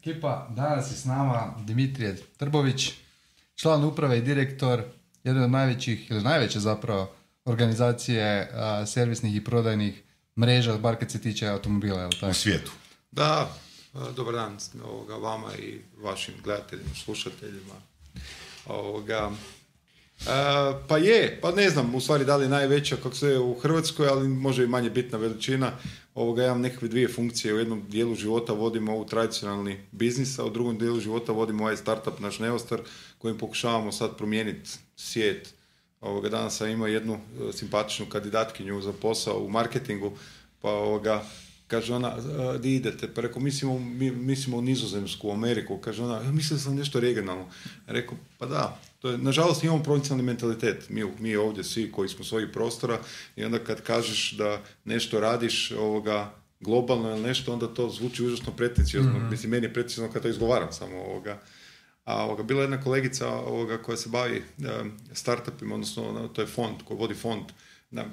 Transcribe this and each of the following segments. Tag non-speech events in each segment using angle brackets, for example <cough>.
Ekipa, danas je s nama Dimitrije Trbović, član uprave i direktor jedne od najvećih, ili najveće zapravo, organizacije a, servisnih i prodajnih mreža, bar kad se tiče automobila, jel tako? U svijetu. Da, dobar dan ovoga, vama i vašim gledateljima, slušateljima. Ovoga, a, pa je, pa ne znam u stvari da li je najveća kako se je u Hrvatskoj, ali može i manje bitna veličina. Ovoga, ja imam nekakve dvije funkcije. U jednom dijelu života vodim ovu tradicionalni biznis, a u drugom dijelu života vodim ovaj startup, naš Neostar, kojim pokušavamo sad promijeniti svijet. Ovoga, danas sam imao jednu e, simpatičnu kandidatkinju za posao u marketingu, pa ovoga, kaže ona, "A, di idete? Pa rekao, mislimo, mi, mislimo u Nizozemsku, Ameriku. Kaže ona, ja mislio sam nešto regionalno. Rekao, pa da, to je, nažalost imamo provincijalni mentalitet. Mi, mi ovdje svi koji smo svojih prostora i onda kad kažeš da nešto radiš ovoga, globalno ili nešto, onda to zvuči užasno pretenciozno. Mislim, meni je pretenciozno kad to izgovaram samo ovoga. A ovoga, bila je jedna kolegica ovoga, koja se bavi em, startupima, odnosno to je fond, koji vodi fond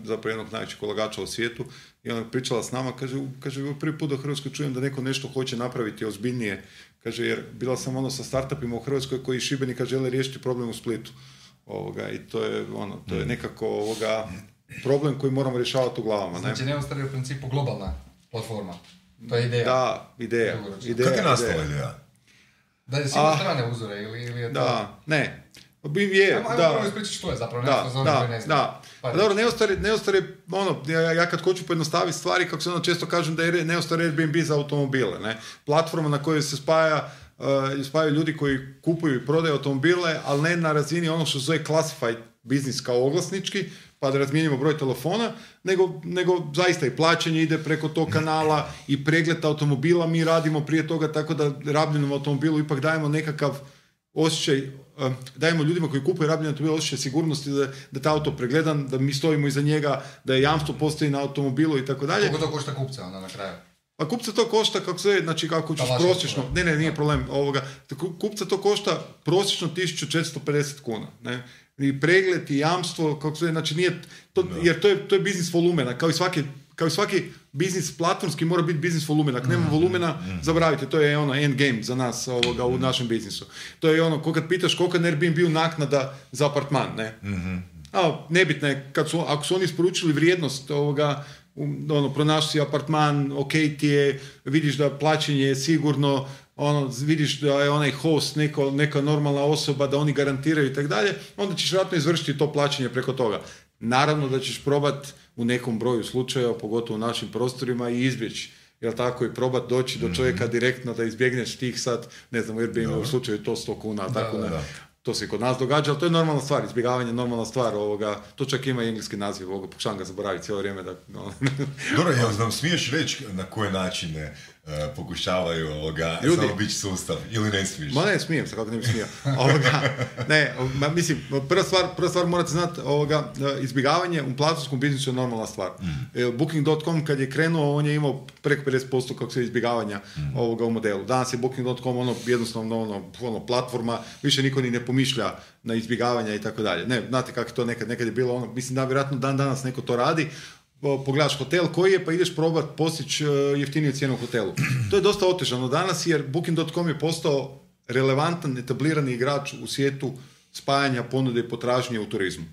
zapravo jednog najvećeg ulagača u svijetu i ona je pričala s nama, kaže, kaže "Evo prvi put u Hrvatskoj čujem da neko nešto hoće napraviti ozbiljnije, kaže, jer bila sam ono sa startupima u Hrvatskoj koji Šibenika žele riješiti problem u Splitu. Ovoga, I to je, ono, to je nekako ovoga, problem koji moramo rješavati u glavama. Ne? Znači, Neostar je u principu globalna platforma. To je ideja. Da, ideja. Ideja Kako je nastala ideja. ideja? Da je si Ah. strane uzore ili, ili je to... Da, ne. Bi je, Ajmo, ajmo da. prvo ispričati što je zapravo, Da, nešto da, ne znaju. da. Pa Pa dobro, Neostar, Neostar je, ono, ja, ja kad hoću pojednostaviti stvari, kako se ono često kažem da je Neostar Airbnb za automobile, ne? Platforma na kojoj se spaja, uh, spajaju ljudi koji kupuju i prodaju automobile, ali ne na razini ono što zove classified biznis kao oglasnički, pa da razmijenimo broj telefona, nego, nego zaista i plaćanje ide preko tog kanala i pregled automobila mi radimo prije toga, tako da rabljenom automobilu ipak dajemo nekakav osjećaj, dajemo ljudima koji kupuju rabljeni automobil osjećaj sigurnosti da, da taj auto pregledan, da mi stojimo iza njega, da je jamstvo postoji na automobilu i tako dalje. Koliko to košta kupca onda na kraju? A kupca to košta, kako se, znači kako ćeš prosječno, ne, ne, nije problem ovoga, Ku- kupca to košta prosječno 1450 kuna, ne, i pregled i jamstvo, kako se, znači nije, to, jer to je, to je biznis volumena, kao i svaki, kao i svaki biznis platformski mora biti biznis volumena, ako nema volumena, zaboravite, to je ono end game za nas ovoga, u našem biznisu. To je ono, ko kad pitaš koliko je Airbnb naknada za apartman, ne, a, nebitno je, kad su, ako su oni isporučili vrijednost ovoga, ono, pronašli si apartman, ok ti je, vidiš da plaćanje je sigurno, ono, vidiš da je onaj host neko, neka normalna osoba, da oni garantiraju i tako dalje, onda ćeš vjerojatno izvršiti to plaćanje preko toga. Naravno da ćeš probat u nekom broju slučajeva, pogotovo u našim prostorima, i izbjeći jel tako, i probat doći do čovjeka direktno da izbjegneš tih sad, ne znam, u Airbnb u slučaju to 100 kuna, tako da, da. To se i kod nas događa, ali to je normalna stvar, izbjegavanje je normalna stvar, ovoga, to čak ima i engleski naziv, ovoga, pokušavam ga zaboraviti cijelo vrijeme, da, ono, Dobro, jel <laughs> nam smiješ reći na koje načine pokušavaju ovoga Ljudi. samo bići sustav ili ne smiješ? Ma ne, smijem se, kako ne bi smio. Ovoga, ne, ma, mislim, prva stvar, prva stvar morate znati, ovoga, e, izbjegavanje u platformskom biznisu je normalna stvar. E, Booking.com kad je krenuo, on je imao preko 50% kako se izbjegavanja ovoga u modelu. Danas je Booking.com ono jednostavno ono, ono, platforma, više niko ni ne pomišlja na izbjegavanja i tako dalje. Ne, znate kako je to nekad, nekad je bilo ono, mislim da vjerojatno dan danas neko to radi, pogledaš hotel koji je, pa ideš probat postići e, jeftiniju cijenu u hotelu. To je dosta otežano danas jer Booking.com je postao relevantan, etablirani igrač u svijetu spajanja ponude i potražnje u turizmu.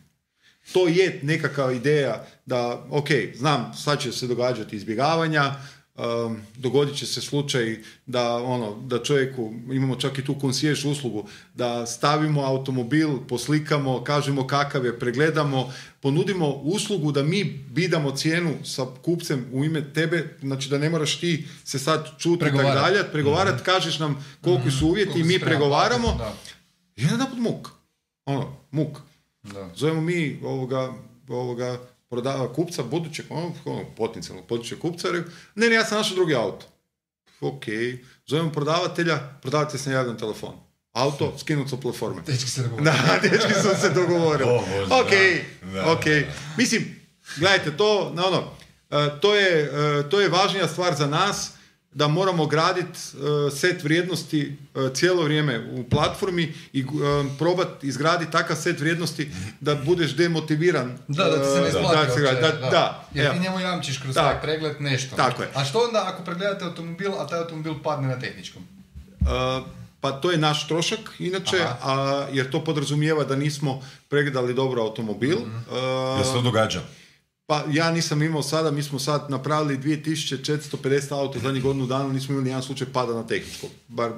To je nekakva ideja da, ok, znam, sad će se događati izbjegavanja, um, dogodit će se slučaj da, ono, da čovjeku, imamo čak i tu concierge uslugu, da stavimo automobil, poslikamo, kažemo kakav je, pregledamo, ponudimo uslugu da mi bidamo cijenu sa kupcem u ime tebe, znači da ne moraš ti se sad čuti i tako dalje, pregovarat, kažeš nam koliki su uvjeti i Koliko mi pregovaramo platiti, i onda naput muk. Ono, muk. Da, da. Zovemo mi ovoga, ovoga prodava kupca, budućeg, ono, ono, potencijalnog budućeg kupca, rekao, ne, ne, ja sam našao drugi auto. Ok, zovemo prodavatelja, prodavatelj se ne javlja na telefon. Auto, <laughs> skinut sa platforme. Dečki se dogovore. <laughs> Da, dečki su se dogovorili. <laughs> O, Bože, ok, da, da, ok. da. Mislim, gledajte, to, no, ono, e, to, je, e, to je važnija stvar za nas, da moramo graditi set vrijednosti e, cijelo vrijeme u platformi i e, probat izgraditi takav set vrijednosti da budeš demotiviran. Da, da ti se ne e, isplati da, da, da. da, Jer evo. ti njemu jamčiš kroz taj pregled nešto. Tako je. A što onda ako pregledate automobil, a taj automobil padne na tehničkom? pa to je naš trošak, inače, a, jer to podrazumijeva da nismo pregledali dobro automobil. Uh, Jel se to događa? Pa ja nisam imao sada, mi smo sad napravili 2450 auto zadnjih godinu dana, nismo imali jedan slučaj pada na tehničko. Bar,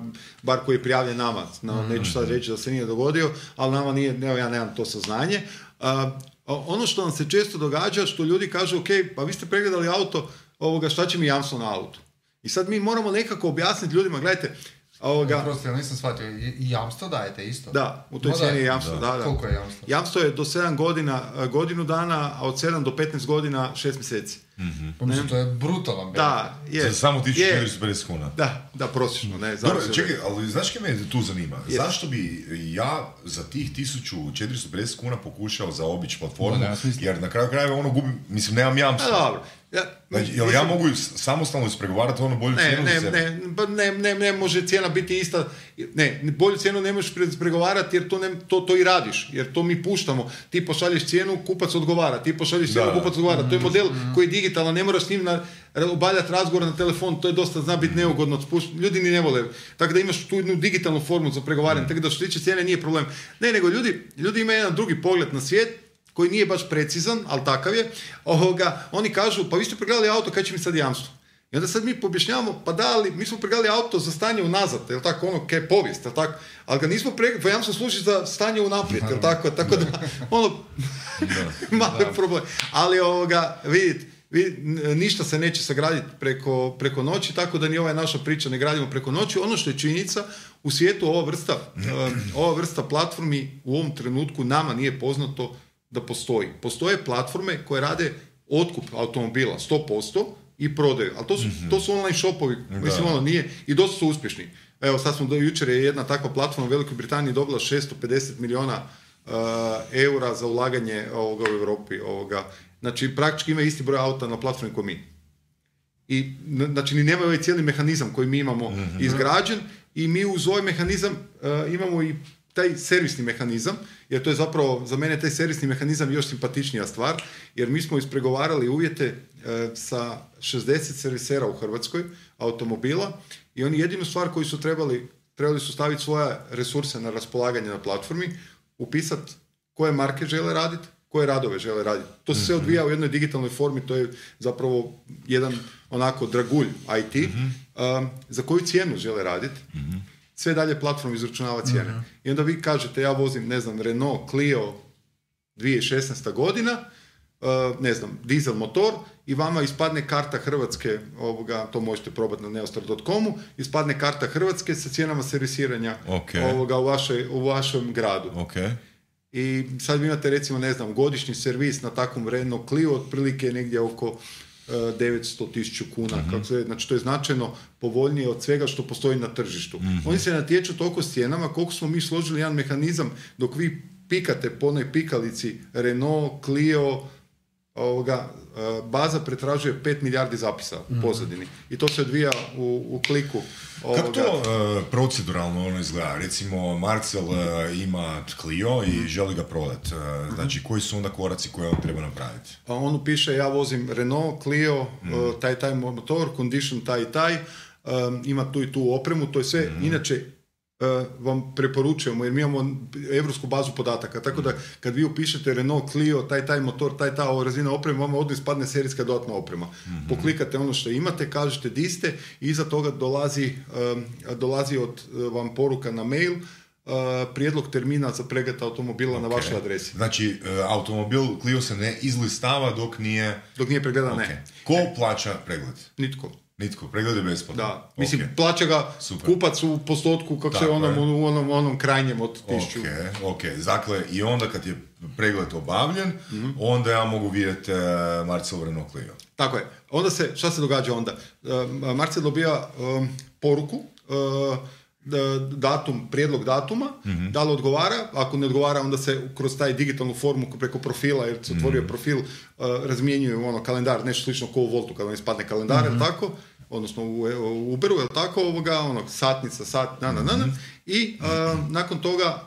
bar koji je prijavljen nama. No, Neću sad reći da se nije dogodio, ali nama nije, evo ja nemam to saznanje. A, ono što nam se često događa, što ljudi kažu, ok, pa vi ste pregledali auto, ovoga, šta će mi jamstvo na auto? I sad mi moramo nekako objasniti ljudima, gledajte, Ovoga, Prosti, ja nisam shvatio, i i jamstvo dajete isto? Da, u toj No, cijeni je da. jamstvo, da. da. Koliko je jamstvo? Jamstvo je do 7 godina, e, godinu dana, a od 7 do 15 godina 6 mjeseci. Pa mislim, to je brutalan benefit. Da, je. Za samo je. 1450 kuna. Da, da, prosječno, ne, Dobro, čekaj, ali znaš kaj me tu zanima? Jest. Zašto bi ja za tih 1450 kuna pokušao zaobići platformu, Da, smisla. jer na kraju krajeva ono gubim, mislim, nemam A, jamstva. dobro. Ja, Znači, jel ja mogu samostalno ispregovarati ono bolju Ne, cijenu ne, za sebe? ne, pa ne, ne, ne može cijena biti ista. Ne, bolju cijenu ne možeš pre- pregovarati jer to, ne, to, to i radiš. Jer to mi puštamo. Ti pošalješ cijenu, kupac odgovara. Ti pošalješ cijenu, Da. kupac odgovara. To je model koji je digitalan, ne moraš s njim na, obavljati razgovor na telefon. To je dosta, zna biti neugodno. Spuš- Ljudi ni ne vole. Tako da imaš tu jednu digitalnu formu za pregovaranje. Tako da što se tiče cijene nije problem. Ne, nego ljudi, ljudi imaju jedan drugi pogled na svijet koji nije baš precizan, ali takav je, ovoga, oni kažu, pa vi ste pregledali auto, kaj će mi sad jamstvo? I onda sad mi objašnjavamo, pa da, ali mi smo pregledali auto za stanje unazad, jel tako, ono, kaj je povijest, jel tako? Ali ga nismo pregledali, pa jamstvo služi za stanje unaprijed, jel tako? Tako da, ono, <laughs> malo je problem. Ali, ovoga, vidite, vi, ništa se neće sagraditi preko, preko noći, tako da ni ova naša priča ne gradimo preko noći. Ono što je činjenica, u svijetu ova vrsta, ova vrsta platformi u ovom trenutku nama nije poznato da postoji. Postoje platforme koje rade otkup automobila 100% i prodaju, ali to su, to su online shopovi, mislim ono nije, i dosta su uspješni. Evo sad smo do jučer je jedna takva platforma u Velikoj Britaniji dobila 650 milijuna uh, eura za ulaganje ovoga u Europi. Ovoga. Znači, praktički ima isti broj auta na platformi kao mi. I, znači, ni nemaju ovaj cijeli mehanizam koji mi imamo izgrađen i mi uz ovaj mehanizam uh, imamo i taj servisni mehanizam, jer to je zapravo za mene taj servisni mehanizam još simpatičnija stvar, jer mi smo ispregovarali uvjete uh, sa 60 servisera u Hrvatskoj automobila i oni jedinu stvar koju su trebali, trebali su staviti svoje resurse na raspolaganje na platformi, upisati koje marke žele raditi, koje radove žele raditi. To se sve odvija u jednoj digitalnoj formi, to je zapravo jedan onako dragulj IT, um, za koju cijenu žele raditi. Sve dalje platform izračunava cijene. I onda vi kažete, ja vozim, ne znam, Renault Clio 2016. godina, uh, ne znam, dizel motor i vama ispadne karta Hrvatske, ovoga, to možete probati na neostar.comu, ispadne karta Hrvatske sa cijenama servisiranja Ok. ovoga, u, vašoj, u vašem gradu. Ok. I sad vi imate recimo, ne znam, godišnji servis na takvom Renault Clio otprilike negdje oko e, 900 tisuću kuna. Kako se, znači to je značajno povoljnije od svega što postoji na tržištu. Oni se natječu toliko s cijenama koliko smo mi složili jedan mehanizam dok vi pikate po onoj pikalici Renault, Clio, ovoga, e, baza pretražuje 5 milijardi zapisa u pozadini. I to se odvija u, u kliku. Kako ovoga. to e, proceduralno ono izgleda? Recimo, Marcel e, ima Clio i želi ga prodat. E, znači, koji su onda koraci koje on treba napraviti? A on piše ja vozim Renault, Clio, uh, taj taj motor, condition taj i taj, um, ima tu i tu opremu, to je sve, inače uh, vam preporučujemo jer mi imamo evropsku bazu podataka, tako da kad vi upišete Renault Clio, taj taj motor, taj ta razina opreme, vama odmah ispadne serijska dodatna oprema. Poklikate ono što imate, kažete di ste i iza toga dolazi, um, dolazi od uh, vam poruka na mail prijedlog termina za pregled automobila na vašoj adresi. Znači, automobil Clio se ne izlistava dok nije... Dok nije pregledan, Ok. ne. Ko plaća pregled? Nitko. Nitko. Pregled je besplatno. Da, mislim, Ok. plaća ga Super. kupac u postotku, kako se onom, u onom, onom krajnjem od tisuću. Ok, ok. Dakle, i onda kad je pregled obavljen, Mhm. onda ja mogu vidjeti uh, Marcel Renault Clio. Tako je. Onda se, šta se događa onda? Uh, Marcel dobija um, poruku, uh, datum, prijedlog datuma, da li odgovara, ako ne odgovara onda se kroz taj digitalnu formu preko profila, jer se otvorio profil, uh, razmjenjuju ono kalendar, nešto slično kao u Voltu kada vam ispadne kalendar, jel tako? Odnosno u, u Uberu, jel tako, ovoga, ono, satnica, sat, na, na, na, na. I uh, nakon toga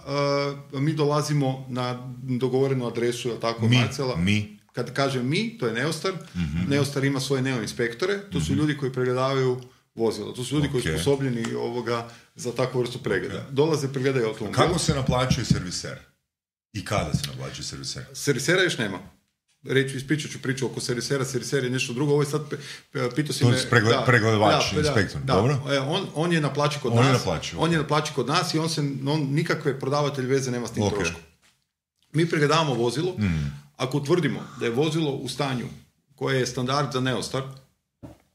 uh, mi dolazimo na dogovorenu adresu, jel tako, Mi, Marcela. mi. Kad kažem mi, to je Neostar. Neostar ima svoje neo inspektore. To su ljudi koji pregledavaju vozila. To su ljudi koji su sposobljeni ovoga za takvu vrstu pregleda. Dolaze, pregledaju automobil. Kako se naplaćuje serviser? I kada se naplaćuje serviser? Servisera još nema. Reći, ispričat ću priču oko servisera, serviser je nešto drugo, ovo je sad, pitao si To me... je pregled- pregledavač, da, inspektor, da, dobro. E, on, on je na plaći kod On je nas, na plaći, on je na plaći kod nas i on se, on nikakve prodavatelj veze nema s tim Ok. troškom. Mi pregledavamo vozilo, Hmm. ako utvrdimo da je vozilo u stanju koje je standard za Neostar,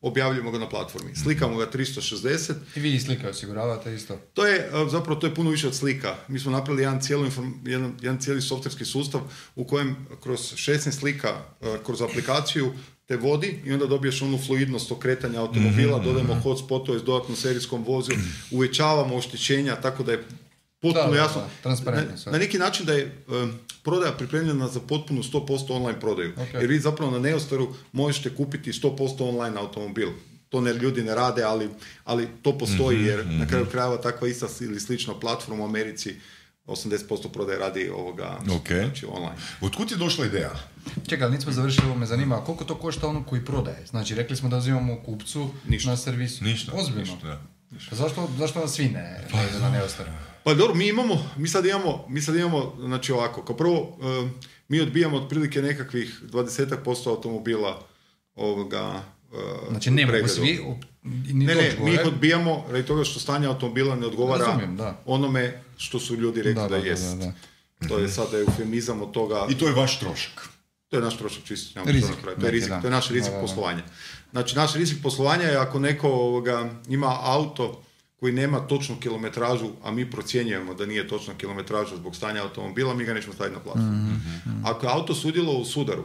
objavljujemo ga na platformi. Slikamo ga 360, I vi slike osiguravate isto. to je, e, zapravo, to je puno više od slika. Mi smo napravili jedan, cijelu inform- jedan, jedan cijeli softverski sustav u kojem kroz 16 slika, e, kroz aplikaciju te vodi i onda dobiješ onu fluidnost okretanja automobila, dodajemo hotspotove s dodatnom serijskom vozilu, uvećavamo oštećenja, tako da je potpuno Da, jasno. da, transparentno na, sve. na neki način da je prodaja pripremljena za potpunu 100% online prodaju. Jer vi zapravo na Neostaru možete kupiti 100% online automobil. To ne, ljudi ne rade, ali, ali to postoji Mhm, jer na kraju krajeva takva ista ili slična platforma u Americi 80% prodaje radi ovoga Ok. znači online. Otkud je došla ideja? Čekaj, ali nismo završili, ovo me zanima, koliko to košta ono koji prodaje? Znači, rekli smo da uzimamo kupcu Ništa. na servisu. Ništa. Ozbiljno. Ništa, da. Pa zašto, zašto nas svi ne, ne na neostar? Pa dobro, mi imamo, mi sad imamo, mi sad imamo, znači ovako, kao prvo, mi odbijamo otprilike nekakvih 20% automobila ovoga e, Znači, ne mogu svi ni Ne, ne, mi ih odbijamo radi toga što stanje automobila ne odgovara Razumijem, da. onome što su ljudi rekli da, Da, da, da, jest. da, da. To je sada eufemizam od toga, I to je vaš trošak. to je naš trošak čisto. Rizik. To je rizik, to je naš rizik Da, da, da. poslovanja. Znači, naš rizik poslovanja je ako neko ovoga, ima auto koji nema točnu kilometražu, a mi procjenjujemo da nije točna kilometraža zbog stanja automobila, mi ga nećemo staviti na platformu. Mhm, Ako je auto sudjelovao u sudaru,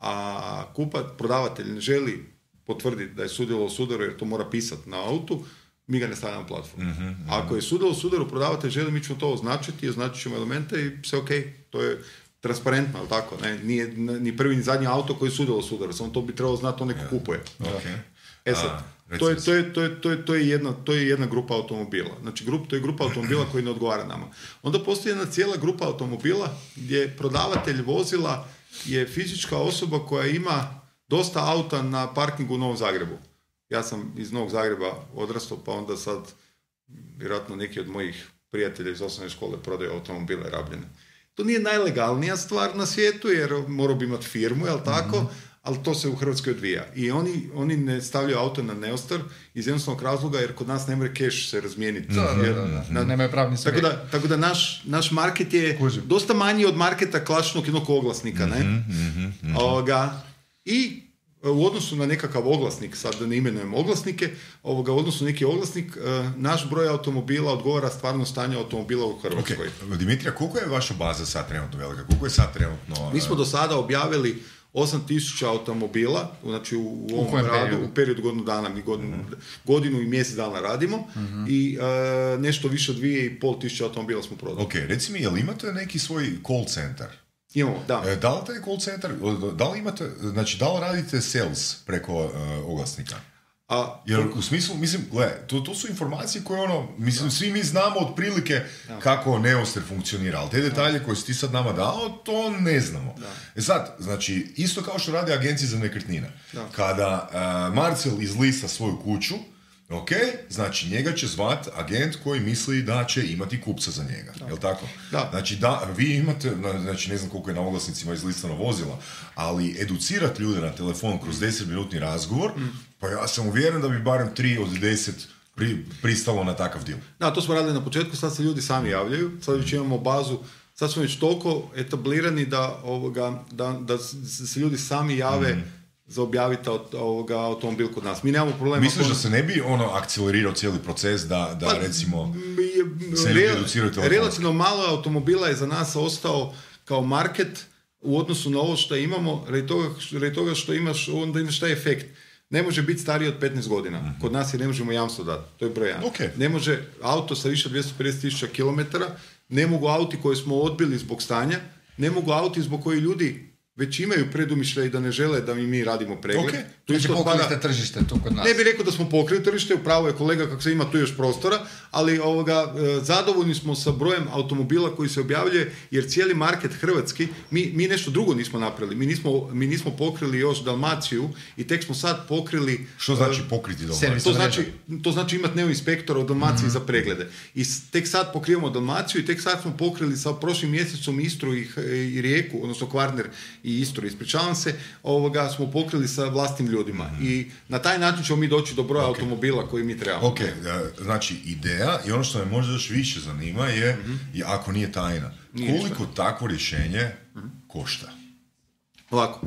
a kupac, prodavatelj ne želi potvrditi da je sudjelovao u sudaru jer to mora pisati na autu, mi ga ne stavljamo na platformu. Ako je sudjelovao u sudaru, prodavatelj želi, mi ćemo to označiti, označit ćemo elemente i sve ok, to je transparentno, ali tako, ne? Nije ni prvi ni zadnji auto koji je sudjelovao u sudaru, samo to bi trebalo znati onaj ko kupuje. Ok. E sad, to, je, to, je, to, je, to, je, to, je jedna, to je jedna grupa automobila. Znači, grup, to je grupa automobila <clears throat> koji ne odgovara nama. Onda postoji jedna cijela grupa automobila gdje prodavatelj vozila je fizička osoba koja ima dosta auta na parkingu u Novom Zagrebu. Ja sam iz Novog Zagreba odrastao, pa onda sad vjerojatno neki od mojih prijatelja iz osnovne škole prodaju automobile rabljene. To nije najlegalnija stvar na svijetu, jer morao bi imati firmu, jel tako? Ali to se u Hrvatskoj odvija. I oni, oni ne stavljaju auto na Neostar iz jednostavnog razloga, jer kod nas ne može keš se razmijeniti. Da, da, Jer- da, da. na- Nemaju pravni tako da, tako da naš, naš market je Kužim. dosta manji od marketa klasičnog jednog oglasnika, ne? Mhm, Ovoga, I e, u odnosu na nekakav oglasnik, sad da ne imenujem oglasnike, ovoga, u odnosu na neki oglasnik, e, naš broj automobila odgovara stvarno stanje automobila u Hrvatskoj. Dimitrija, koliko je vaša baza sad trenutno velika? Koliko je sad trenutno... Mi smo do sada objavili 8000 automobila, znači u, u ovom kojem radu, periodu? u periodu godinu dana, mi godinu, godinu i mjesec dana radimo i e, nešto više od 2500 tisuća automobila smo prodali. Ok, reci mi, jel imate neki svoj call center? Imamo, da. E, Da li taj call center, da li imate, znači da li radite sales preko e, oglasnika? A, Jer u smislu, mislim, gle, to, to su informacije koje ono, mislim, svi mi znamo otprilike kako Neoster funkcionira, ali te detalje koje si ti sad nama dao, to ne znamo. E sad, znači, isto kao što rade agencije za nekretnine. Da. Kada e, Marcel izlista svoju kuću, ok, znači njega će zvat agent koji misli da će imati kupca za njega, jel tako? Da. Znači, da, vi imate, na- znači ne znam koliko je na oglasnicima izlistano vozila, ali educirati ljude na telefon kroz 10-minutni razgovor, pa ja sam uvjeren da bi barem 3 od 10 pri, pristalo na takav deal. Da, to smo radili na početku, sad se ljudi sami javljaju, sad već imamo bazu, sad smo već toliko etablirani da, ovoga, da, da se ljudi sami jave Mhm. Za objaviti ovoga, automobil kod nas. Mi nemamo problema. Misliš da se ne bi ono akcelerirao cijeli proces da, da Pa, recimo... je- se telefonski. relativno malo automobila je za nas ostao kao market u odnosu na ovo što imamo, radi toga, radi toga što imaš, onda imaš taj efekt. Ne može biti stariji od 15 godina. Kod nas je ne možemo jamstvo dati. To je broj jedan. Ok. Ne može auto sa više od 250 tisuća kilometara, ne mogu auti koje smo odbili zbog stanja, ne mogu auti zbog koji ljudi već imaju predumišljaj da ne žele da mi mi radimo pregled. Ok. Tu Znači spada- ste tržište tu kod nas. ne bih rekao da smo pokrili tržište, upravo je kolega kako se ima tu još prostora, ali ovoga, e, zadovoljni smo sa brojem automobila koji se objavljuje, jer cijeli market hrvatski, mi, mi nešto drugo nismo napravili. Mi nismo, mi nismo pokrili još Dalmaciju i tek smo sad pokrili... Što znači pokriti? Servis. To znači, to znači imati neo inspektora u Dalmaciji za preglede. I tek sad pokrivamo Dalmaciju i tek sad smo pokrili sa prošlim mjesecom Istru i, H- i Rijeku, odnosno Kvarner i Istru, ispričavam se, ovoga smo pokrili sa vlastnim ljudima. I na taj način ćemo mi doći do broja automobila koji mi trebamo. Ok, e, znači ideja i ono što me možda još više zanima je, Mhm. i ako nije tajna, koliko takvo rješenje košta? Ovako,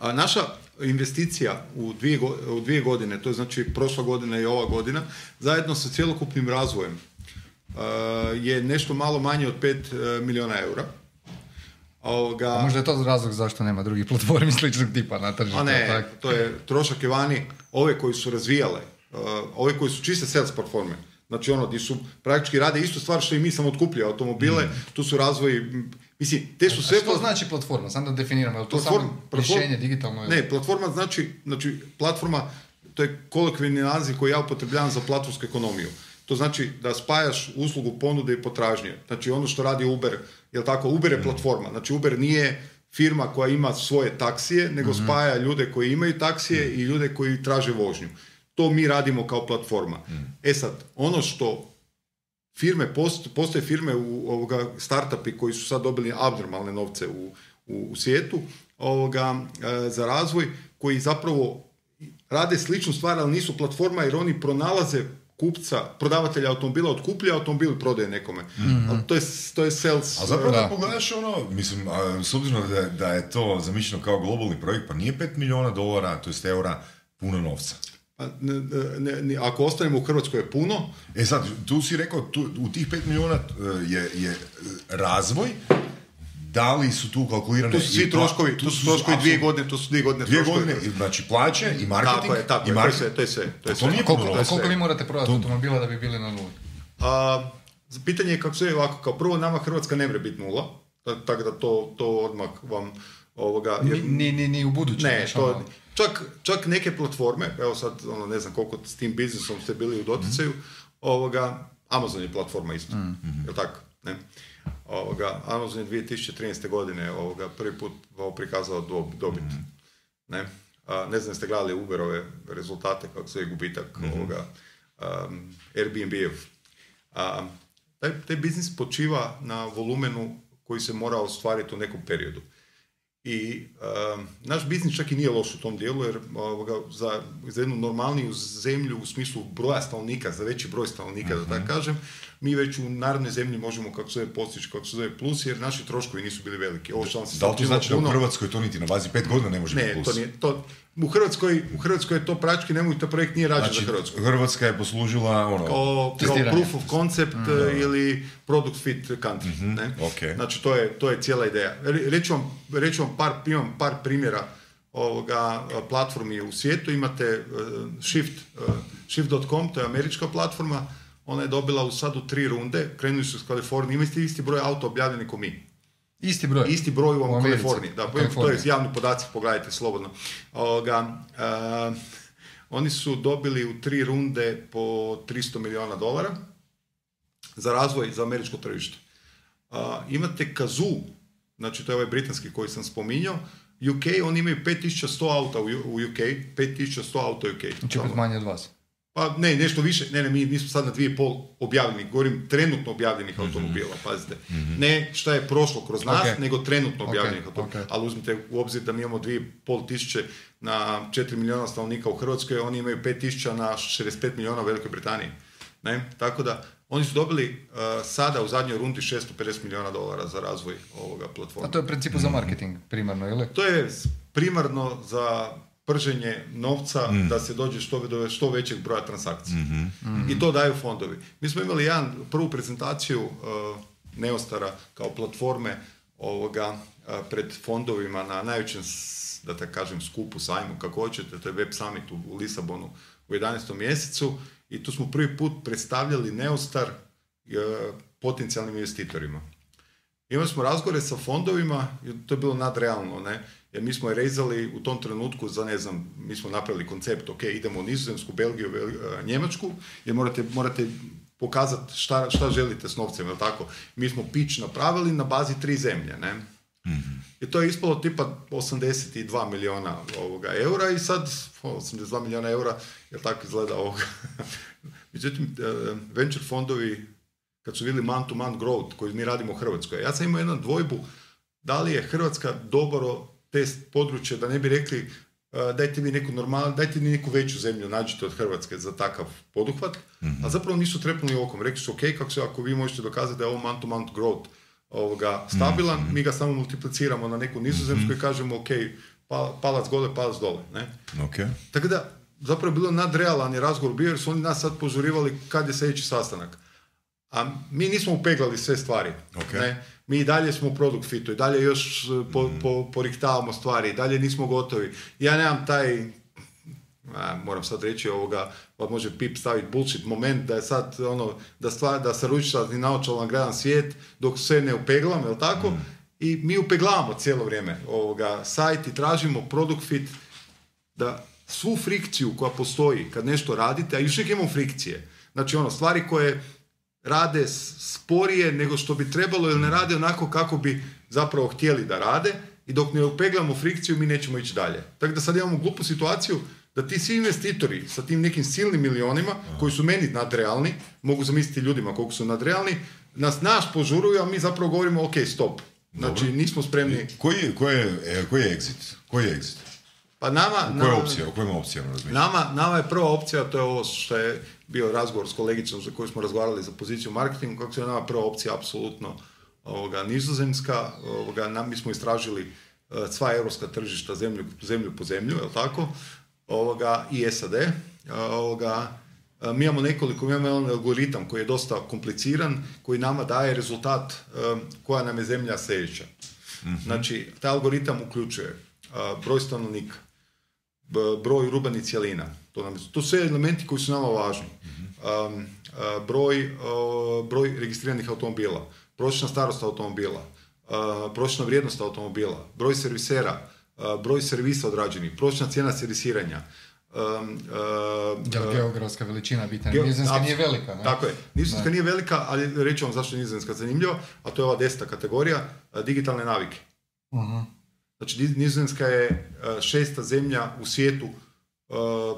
a, naša investicija u dvije, go- u dvije godine, to je znači prošla godina i ova godina, zajedno sa cjelokupnim razvojem je nešto malo manje od 5 milijuna eura. Ovoga, A možda je to razlog zašto nema drugih platformi <laughs> sličnog tipa na tržištu. A ne, tak? to je trošak je vani, ove koji su razvijale, uh, ove koji su čiste sales platforme, znači ono, gdje su praktički rade istu stvar što i mi sam otkupljaju automobile, tu su razvoj, m, mislim, te su A sve... što pla- znači platforma? Sam da definiramo, je li to platform- samo platform- rješenje digitalno? Ne, platforma znači, znači, platforma, to je kolokvijalni naziv koji ja upotrebljavam za platformsku ekonomiju. To znači da spajaš uslugu ponude i potražnje. Znači ono što radi Uber, jel tako, Uber je platforma. Znači Uber nije firma koja ima svoje taksije, nego spaja ljude koji imaju taksije i ljude koji traže vožnju. To mi radimo kao platforma. E sad, ono što firme, post, postoje firme u ovoga startupi koji su sad dobili abnormalne novce u, u, u svijetu ovoga, e, za razvoj, koji zapravo rade sličnu stvar, ali nisu platforma jer oni pronalaze kupca, prodavatelja automobila, otkupljuje automobil i prodaje nekome. Ali to je, to je sales. A zapravo Da. da pogledaš ono, mislim, a, s obzirom da, da je to zamišljeno kao globalni projekt, pa nije 5 milijuna dolara, to jest eura, puno novca. Pa, ne- ne- ne- ako ostanemo u Hrvatskoj je puno, E sad, tu si rekao, tu, u tih 5 milijuna e, je, je e, razvoj, da li su tu kalkulirane... tu su svi troškovi, tu su troškovi dvije godine, to su dvije godine Dvije troškovi. godine, znači plaće i marketing. Tako je, tako i je, to je sve, to je sve. To je To sve. nije Koliko, koliko sve. vi morate prodati automobila da bi bili na nuli? A, pitanje je kako se ovako, kao prvo nama Hrvatska ne mre biti nula, ta- tako da to, to odmah vam ovoga... jer- Ni, ni, ni u buduće. ne, znaš, to, ono. čak, čak neke platforme, evo sad ono, ne znam koliko s tim biznisom ste bili u doticaju, ovoga, Amazon je platforma isto, jel tako? Ne? Ovoga, Amazon je 2013. godine ovoga, prvi put prikazao dob- dobit. Ne? A, ne znam jeste gledali Uberove rezultate, kako se je gubitak ovoga, um, Airbnb-ev. A, taj, taj biznis počiva na volumenu koji se mora ostvariti u nekom periodu. I um, naš biznis čak i nije loš u tom dijelu, jer ovoga, za, za jednu normalniju zemlju u smislu broja stanovnika, za veći broj stanovnika, da tako kažem, mi već u narodnoj zemlji možemo, kako se zove, postići, kako se zove, plus, jer naši troškovi nisu bili veliki. Ovo što vam se Da li to znači da u Hrvatskoj to niti na bazi 5 godina ne može biti Ne, plus? to nije, to, u Hrvatskoj, u Hrvatskoj je to praktički ne mogu, to projekt nije rađen Znači, za Hrvatsku. Hrvatska je poslužila ono... Kao, kao proof of concept e, ili product fit country. Ne? Mhm, ok. Znači, to je, to je cijela ideja. Re- Reći vam, reći vam par, imam par primjera ovoga platformi u svijetu. Imate e, Shift, e, Shift.com, to je američka platforma. Ona je dobila u sad u tri runde, krenuli su iz Kalifornije, ima isti, isti broj auto objavljeni ko mi. Isti broj. Isti broj u. Kaliforniji. Da, U to je javni podaci, pogledajte slobodno. Ovoga, a, oni su dobili u tri runde po 300 milijuna dolara za razvoj za američko tržište. A, imate Kazoo, znači to je ovaj britanski koji sam spominjao, UK, oni imaju 5100 auta u, UK, 5100 auta u UK. Znači manje od vas. Pa ne, nešto više, ne, ne, mi, mi smo sad na dvije pol objavljenih, govorim trenutno objavljenih automobila, pazite. Ne šta je prošlo kroz nas, Ok. nego trenutno objavljenih automobila. ok. Ali uzmite u obzir da mi imamo dvije pol tisuće na 4 milijuna stanovnika u Hrvatskoj, oni imaju 5 tisuća na 65 milijuna u Velikoj Britaniji. Ne? Tako da, oni su dobili uh, sada u zadnjoj rundi 650 milijuna dolara za razvoj ovoga A platforma. to je u principu za marketing primarno, ili? To je primarno za prženje novca da se dođe što, do što većeg broja transakcija. I to daju fondovi. Mi smo imali jedan, prvu prezentaciju uh, Neostara kao platforme ovoga uh, pred fondovima na najvećem, da tako kažem, skupu, sajmu, kako hoćete, to je Web Summit u, u Lisabonu u 11. mjesecu i tu smo prvi put predstavljali Neostar uh, potencijalnim investitorima. Imali smo razgovore sa fondovima, i to je bilo nadrealno, ne? Jer mi smo je rezali u tom trenutku za, ne znam, mi smo napravili koncept, ok, idemo u Nizozemsku, Belgiju, Bel- Njemačku, jer morate, morate pokazati šta, šta želite s novcem, jel tako? Mi smo pitch napravili na bazi tri zemlje, ne? I to je ispalo tipa 82 milijuna ovoga eura i sad o, 82 milijuna eura, jel tako izgleda ovoga. <laughs> Međutim, eh, venture fondovi, kad su vidjeli man-to-man growth koji mi radimo u Hrvatskoj, ja sam imao jednu dvojbu da li je Hrvatska dobro test područje, da ne bi rekli eh, dajte mi neku normal, dajte mi neku veću zemlju, nađite od Hrvatske za takav poduhvat, a zapravo nisu trepnuli okom. Rekli su, ok, kako se, ako vi možete dokazati da je ovo man-to-man growth ovoga, stabilan, mi ga samo multipliciramo na neku nizozemsku i kažemo, ok, pa- palac gole, palac dole. Ne? Ok. Tako da, zapravo je bilo nadrealan je razgovor bio jer su oni nas sad požurivali kad je sljedeći sastanak. A mi nismo upeglali sve stvari. Ok. Ne? Mi i dalje smo u product fitu, i dalje još e, po, po, poriktavamo stvari, i dalje nismo gotovi. Ja nemam taj, a, moram sad reći ovoga, pa može pip staviti bullshit moment da je sad ono, da stvar, da se ručičasti naočalan gledam svijet dok sve ne upeglam, jel tako? I mi upeglavamo cijelo vrijeme ovoga sajt i tražimo product fit da svu frikciju koja postoji kad nešto radite, a još uvijek imamo frikcije. Znači ono, stvari koje rade sporije nego što bi trebalo ili ne rade onako kako bi zapravo htjeli da rade i dok ne upeglamo frikciju mi nećemo ići dalje. Tako da sad imamo glupu situaciju da ti svi investitori sa tim nekim silnim milionima koji su meni nadrealni, mogu zamisliti ljudima koliko su nadrealni, nas naš požuruju, a mi zapravo govorimo ok, stop. Znači nismo spremni. Koji koji je, e, koji je exit? Koji je exit? Pa nama... Je nama- opcija? O kojim opcijama? Nama, nama je prva opcija, to je ovo što je bio razgovor s kolegicom za koju smo razgovarali za poziciju marketing, kako se nama prva opcija apsolutno ovoga, nizozemska, ovoga, nam, mi smo istražili eh, sva europska tržišta zemlju, zemlju po zemlju, je tako? Ovoga, i SAD. eh, Ovoga, eh, mi imamo nekoliko, mi imamo jedan algoritam koji je dosta kompliciran, koji nama daje rezultat koja nam je zemlja sljedeća. Znači, taj algoritam uključuje broj stanovnika, broj urbanih cjelina. To, nam, to su sve elementi koji su nama važni. Um, a, broj, broj registriranih automobila, prosječna starost automobila, a, prosječna vrijednost automobila, broj servisera, a, broj servisa odrađenih, prosječna cijena servisiranja. Um, a, geografska veličina bitna? Geo- Nizozemska nije velika, ne? Tako je. Nizozemska nije velika, ali reći vam zašto je Nizozemska zanimljiva, a to je ova deseta kategorija, digitalne navike. Mhm. Znači, Niz- Nizozemska je e, šesta zemlja u svijetu e,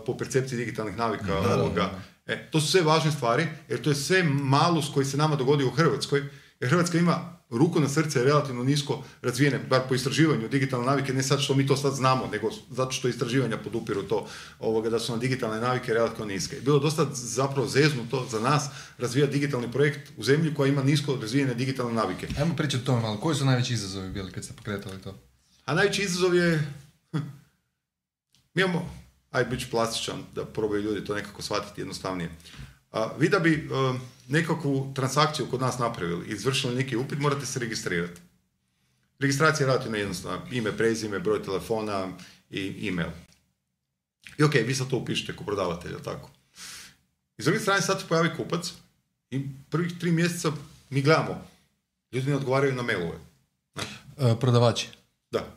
po percepciji digitalnih navika. ovoga. E, to su sve važne stvari, jer to je sve malus koji se nama dogodio u Hrvatskoj, jer Hrvatska ima ruku na srce relativno nisko razvijene, bar po istraživanju digitalne navike, ne sad što mi to sad znamo, nego zato što istraživanja podupiru to, ovoga, da su nam digitalne navike relativno niske. Bilo je dosta zapravo zeznuto za nas razvijati digitalni projekt u zemlji koja ima nisko razvijene digitalne navike. Ajmo pričati o tome malo. Koji su najveći izazovi bili kad ste pokretali to? A najveći izazov je, <laughs> mi imamo, ajde bit ću plastičan da probaju ljudi to nekako shvatiti jednostavnije. A, vi da bi e, nekakvu transakciju kod nas napravili izvršili neki upit, morate se registrirati. Registracija je relativno jednostavna. Ime, prezime, broj telefona i email. I ok, vi sad to upišete kao prodavatelj, tako? I s druge strane sad se pojavi kupac i prvih tri mjeseca mi gledamo. Ljudi ne odgovaraju na mailove. E, prodavači. Da.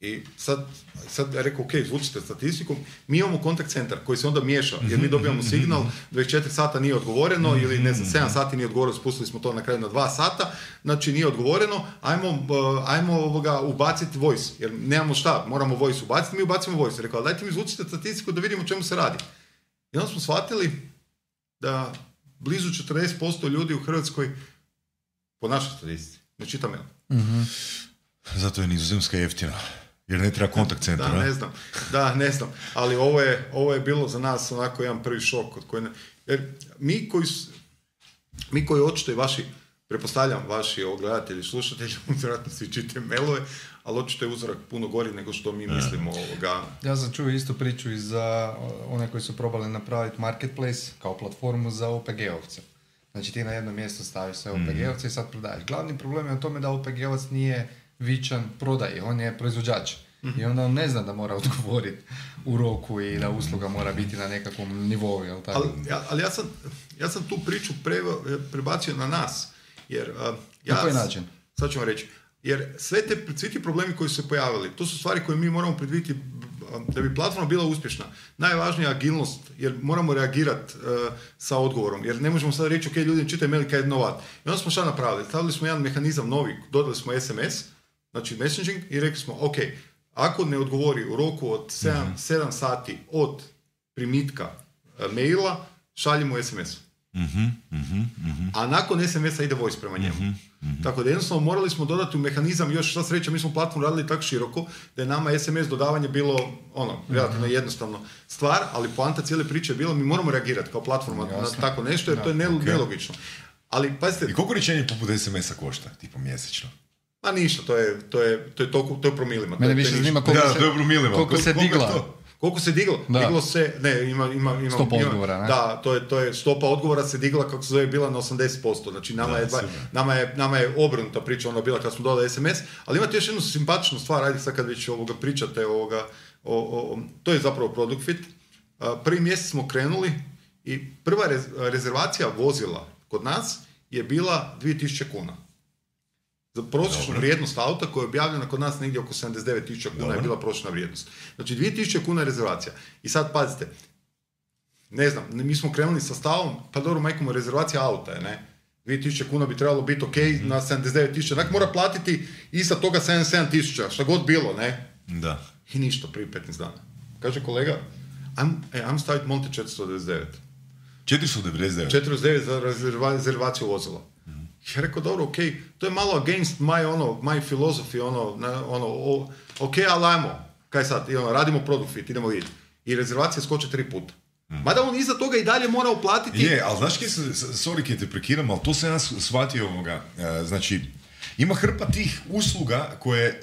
I sad, sad ja rekao, ok, izvučite statistiku, mi imamo kontakt centar koji se onda miješa, jer mi dobijamo signal, 24 sata nije odgovoreno, ili ne znam, 7 sati nije odgovoreno, spustili smo to na kraju na 2 sata, znači nije odgovoreno, ajmo, ajmo ovoga ubaciti voice, jer nemamo šta, moramo voice ubaciti, mi ubacimo voice. Rekao, dajte mi izvučite statistiku da vidimo o čemu se radi. I onda smo shvatili da blizu 40% ljudi u Hrvatskoj, po našoj statistici, ne čita mail. Zato je nizozemska jeftina. Jer ne treba kontakt centar, Da, ne znam. Da, ne znam. Ali ovo je, ovo je bilo za nas onako jedan prvi šok. Od koje ne, jer mi koji, mi koji očito i vaši, prepostavljam vaši gledatelji, slušatelji, <laughs> vjerojatno svi čitaju mailove, ali očito je uzorak puno gori nego što mi mislimo ovoga. Ja sam čuo istu priču i za one koji su probali napraviti marketplace kao platformu za OPG-ovce. Znači ti na jedno mjesto staviš sve OPG-ovce i sad prodaješ. Glavni problem je u tome da OPG-ovac nije vičan prodaji, on je proizvođač. I onda on ne zna da mora <laughs> odgovoriti u roku i da usluga mora biti na nekakvom nivou, jel tako? Ali, ja, ali ja, sam, ja sam tu priču pre, prebacio na nas. Jer, a, ja Na koji način? sad ću vam reći, jer sve te, svi ti problemi koji su se pojavili, to su stvari koje mi moramo predvidjeti da bi platforma bila uspješna. Najvažnija je agilnost, jer moramo reagirati uh, sa odgovorom, jer ne možemo sad reći, ok, ljudi, čitaj mail kad je novat. I onda smo šta napravili? Stavili smo jedan mehanizam novi, dodali smo SMS, znači messaging, i rekli smo, ok, ako ne odgovori u roku od 7, mm sati od primitka uh, maila, šaljimo SMS. A nakon SMS-a ide voice prema njemu. Tako da jednostavno morali smo dodati u mehanizam, još sva sreća, mi smo platformu radili tako široko da je nama SMS dodavanje bilo ono, relativno jednostavno stvar, ali poanta cijele priče je bilo mi moramo reagirati kao platforma na tako nešto jer to je nelogično. Ali pazite... I koliko rječenje poput SMS-a košta, tipo mjesečno? Ma ništa, to je, to je, to je, to, to je promilima. Mene više zanima koliko, se, koliko se digla. Koliko se diglo? Da. Diglo se, ne, ima, ima, ima stopa ima, odgovora, ne? Da, to je, to je stopa odgovora se digla kako se zove bila na 80%. Znači nama, da, je, nama, je, nama je obrnuta priča ona bila kad smo dodali SMS, ali imate još jednu simpatičnu stvar, ajde sad kad već ovoga pričate ovoga, o, o, to je zapravo product fit. Prvi mjesec smo krenuli i prva rezervacija vozila kod nas je bila 2000 kuna. Prosječnu vrijednost auta koja je objavljena kod nas negdje oko 79.000 kuna je bila prosječna vrijednost. Znači 2000 kuna je rezervacija. I sad pazite, ne znam, mi smo krenuli sa stavom, pa dobro, majko rezervacija auta je, ne? 2000 kuna bi trebalo biti ok mm na 79.000, Dakle, mora platiti iza toga 77.000, šta god bilo, ne? Da. I ništa, prije 15 dana. Kaže kolega, am, e, am staviti Monte 499. 499? 499 za rezervaciju vozila. Ja rekao, dobro, ok, to je malo against my, ono, my philosophy, ono, na, ono, o, ok, ali ajmo, kaj sad, I ono, radimo product fit, idemo vidjeti. I rezervacija skoče tri puta. Mm. Mada on iza toga i dalje mora uplatiti... Je, ali znaš kje se, sorry kje te prekiram, ali to se ja shvatio ovoga, e, znači, ima hrpa tih usluga koje e,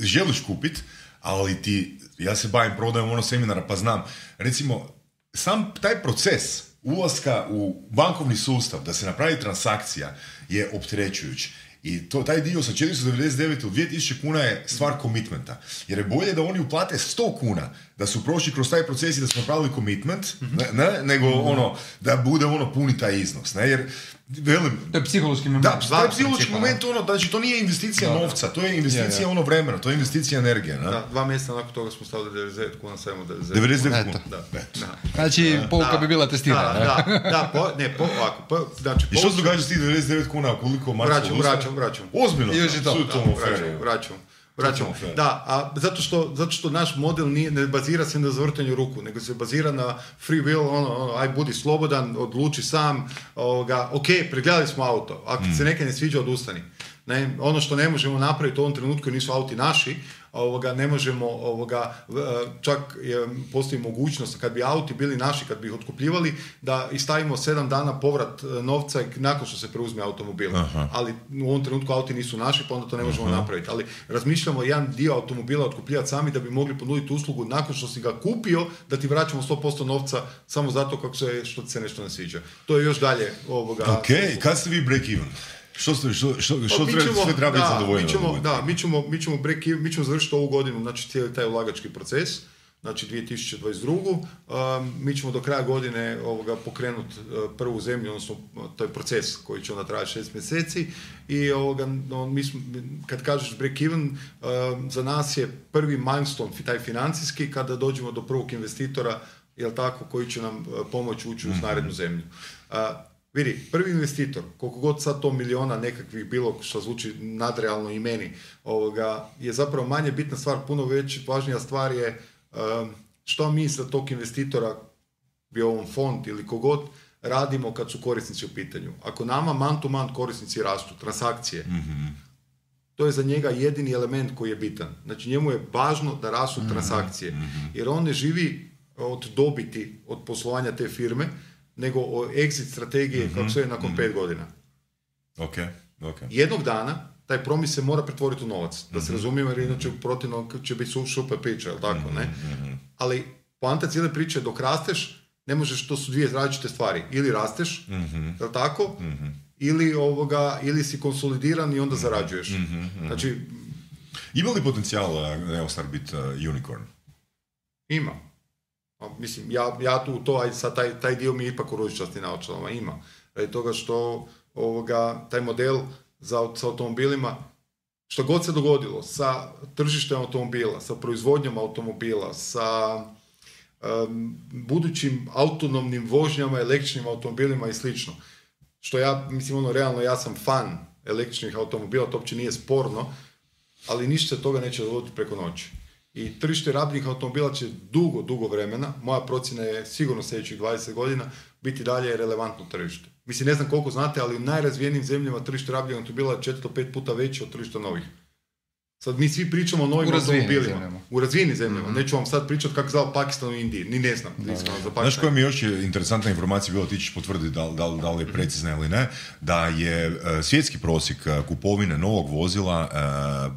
želiš kupit, ali ti, ja se bavim prodajom ono seminara pa znam, recimo, sam taj proces ulaska u bankovni sustav, da se napravi transakcija, je opterećujući. I to, taj dio sa 499 u 2000 kuna je stvar komitmenta. Jer je bolje da oni uplate 100 kuna, da su prošli kroz taj proces i da su napravili komitment, ne, nego mhm. ono, da bude ono puni taj iznos. Ne? Jer Velim, to je psihološki moment. Da, to je psihološki moment, ono, znači to nije investicija da, novca, to je investicija ono vremena, to je investicija energije. Ne? Da, dva mjeseca nakon toga smo stavili 99 kuna, stavimo 99. 99 kuna. Da. da. Znači, pouka bi bila testirana. Da, da, da, po, ne, po, ovako, po, znači, I što se događa s tih 99 kuna, koliko Marko Vraćam, vraćam, vraćam. Ozbiljno? Je to. Vraćam, vraćam. Vraćamo. Da, a zato što, zato što naš model nije, ne bazira se na zavrtanju ruku, nego se bazira na free will, ono, ono aj budi slobodan, odluči sam, ovoga, ok, pregledali smo auto, ako mm. se neke ne sviđa, odustani. Ne, ono što ne možemo napraviti u ovom trenutku nisu auti naši, ovoga, ne možemo, ovoga, čak je, postoji mogućnost kad bi auti bili naši, kad bi ih otkupljivali, da stavimo sedam dana povrat e, novca nakon što se preuzme automobil. Ali u ovom trenutku auti nisu naši, pa onda to ne možemo napraviti. Ali razmišljamo jedan dio automobila otkupljivati sami da bi mogli ponuditi uslugu nakon što si ga kupio, da ti vraćamo 100% novca samo zato kako se, što ti se nešto ne sviđa. To je još dalje ovoga... Ok, kad ste vi break even? Što, što, što, što pa, treba, ćemo, sve treba biti zadovoljno? Mi ćemo, da, mi ćemo, mi ćemo, break, mi ćemo završiti ovu godinu, znači cijeli taj ulagački proces, znači 2022. Um, mi ćemo do kraja godine ovoga pokrenuti uh, prvu zemlju, odnosno to je proces koji će onda trajati šest mjeseci i ovoga, no, mi smo, kad kažeš break even, um, za nas je prvi milestone, taj financijski, kada dođemo do prvog investitora, jel tako, koji će nam uh, pomoći ući u mhm. narednu zemlju. Uh, Vidi, prvi investitor, koliko god sad to miliona nekakvih bilo što zvuči nadrealno i meni, ovoga, je zapravo manje bitna stvar, puno već važnija stvar je što mi sa tog investitora, bio on fond ili kogod, radimo kad su korisnici u pitanju. Ako nama man to man korisnici rastu, transakcije, mm to je za njega jedini element koji je bitan. Znači njemu je važno da rastu mm transakcije, mhm. jer on ne živi od dobiti od poslovanja te firme, nego o exit strategije mm kako se je nakon mm pet godina. Ok, ok. Jednog dana taj promis se mora pretvoriti u novac, da se mm razumijemo jer inače protivno će biti super priča, jel tako, ne? Mhm, mhm. Ali poanta cijele priče dok rasteš, ne možeš, to su dvije različite stvari. Ili rasteš, jel tako, ili, ovoga, ili si konsolidiran i onda zarađuješ. Znači, ima li potencijal Neostar biti uh, unicorn? Ima. Mislim, ja, ja tu to, aj sad taj, taj dio mi ipak u ružičasti naočalama ima. Radi toga što ovoga, taj model za, sa automobilima, što god se dogodilo sa tržištem automobila, sa proizvodnjom automobila, sa um, budućim autonomnim vožnjama, električnim automobilima i slično. Što ja, mislim, ono, realno, ja sam fan električnih automobila, to uopće nije sporno, ali ništa toga neće dogoditi preko noći. I tržište rabljenih automobila će dugo, dugo vremena, moja procjena je sigurno sljedećih 20 godina, biti dalje relevantno tržište. Mislim, ne znam koliko znate, ali u najrazvijenijim zemljama tržište rabljenih automobila je 4-5 puta veće od tržišta novih. Sad mi svi pričamo o novim U automobilima. zemljama. U razvijenim zemljama. Mhm. Neću vam sad pričati kako zvao Pakistan u Indiji. Ni ne znam. iskreno, za Znaš koja mi još je interesantna informacija bila, ti ćeš potvrditi da, da, da li je precizna ili ne, da je e, svjetski prosjek e, kupovine novog vozila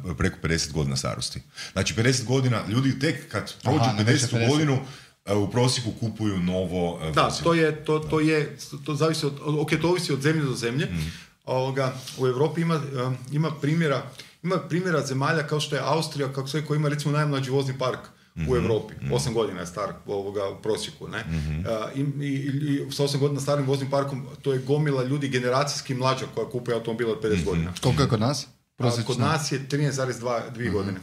e, preko 50 godina starosti. Znači 50 godina, ljudi tek kad prođu Aha, ne više 50. 50. godinu, u prosjeku kupuju novo e, Da, vozilo. to je, to, to je, to zavisi od, ok, to ovisi od zemlje do zemlje. Mhm. Ovoga, u Europi ima, ima primjera, ima primjera zemalja kao što je Austrija, kako se koji ima recimo najmlađi vozni park Mhm. u Europi. Osam godina je star ovoga, u prosjeku. Ne? Uh, i, i, i sa osam godina starim voznim parkom to je gomila ljudi generacijski mlađa koja kupuje automobil od 50 Mhm. godina. Koliko je kod nas? Prosječno? kod nas je 13,2 godine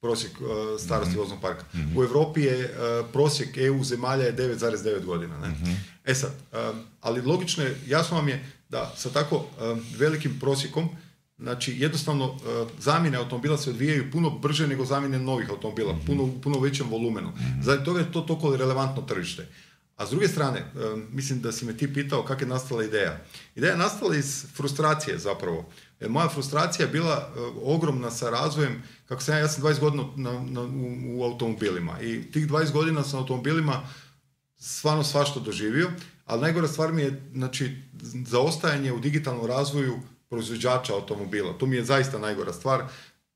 prosjek uh, starosti voznog parka. U Europi je uh, prosjek EU zemalja je 9,9 godina. Ne? E sad, um, ali logično je, jasno vam je da sa tako um, velikim prosjekom Znači, jednostavno, uh, zamjene automobila se odvijaju puno brže nego zamjene novih automobila, puno, u puno većem volumenu. Zato toga je to toliko relevantno tržište. A s druge strane, um, mislim da si me ti pitao kako je nastala ideja. Ideja je nastala iz frustracije zapravo. E, moja frustracija je bila ogromna sa razvojem, kako sam ja, ja sam 20 godina na, na, u, u automobilima i tih 20 godina sam automobilima stvarno svašta doživio, ali najgora stvar mi je znači, zaostajanje u digitalnom razvoju proizvođača automobila. To mi je zaista najgora stvar.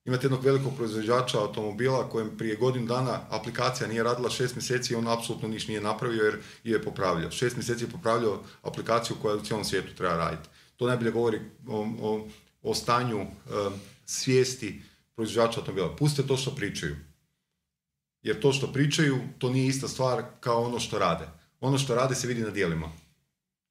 Imate jednog velikog proizvođača automobila kojem prije godinu dana aplikacija nije radila šest mjeseci i on apsolutno ništa nije napravio jer je popravljao. Šest mjeseci je popravljao aplikaciju koja u cijelom svijetu treba raditi. To najbolje govori o, o, o stanju em, svijesti proizvođača automobila. Pustite to što pričaju. Jer to što pričaju, to nije ista stvar kao ono što rade. Ono što rade se vidi na dijelima.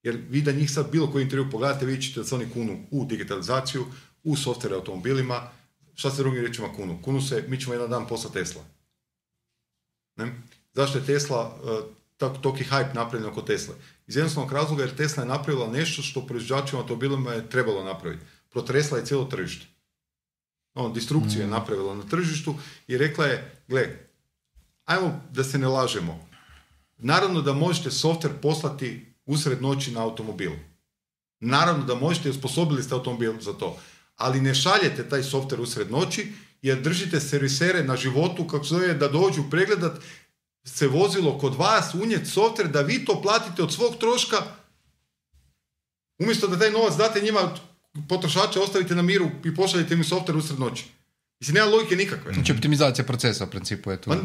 Jer vi da njih sad bilo koji intervju pogledate, vidjet ćete da se oni kunu u digitalizaciju, u softvere automobilima, šta se drugim riječima kunu? Kunu se, mi ćemo jedan dan poslati Tesla. Ne? Zašto je Tesla, tak, toki hype napravljen oko Tesle? Iz jednostavnog razloga jer Tesla je napravila nešto što proizvođačima automobilima je trebalo napraviti. Protresla je cijelo tržište. On, distrukciju je napravila na tržištu i rekla je, gle, ajmo da se ne lažemo. Naravno da možete software poslati usred noći na automobil. Naravno da možete osposobili ste automobil za to. Ali ne šaljete taj software usred noći jer držite servisere na životu kako se zove da dođu pregledat se vozilo kod vas, unijet software da vi to platite od svog troška umjesto da taj novac date njima potrošače ostavite na miru i pošaljete im software usred noći. Mislim, nema logike nikakve. Znači optimizacija procesa u principu je tu. Pa,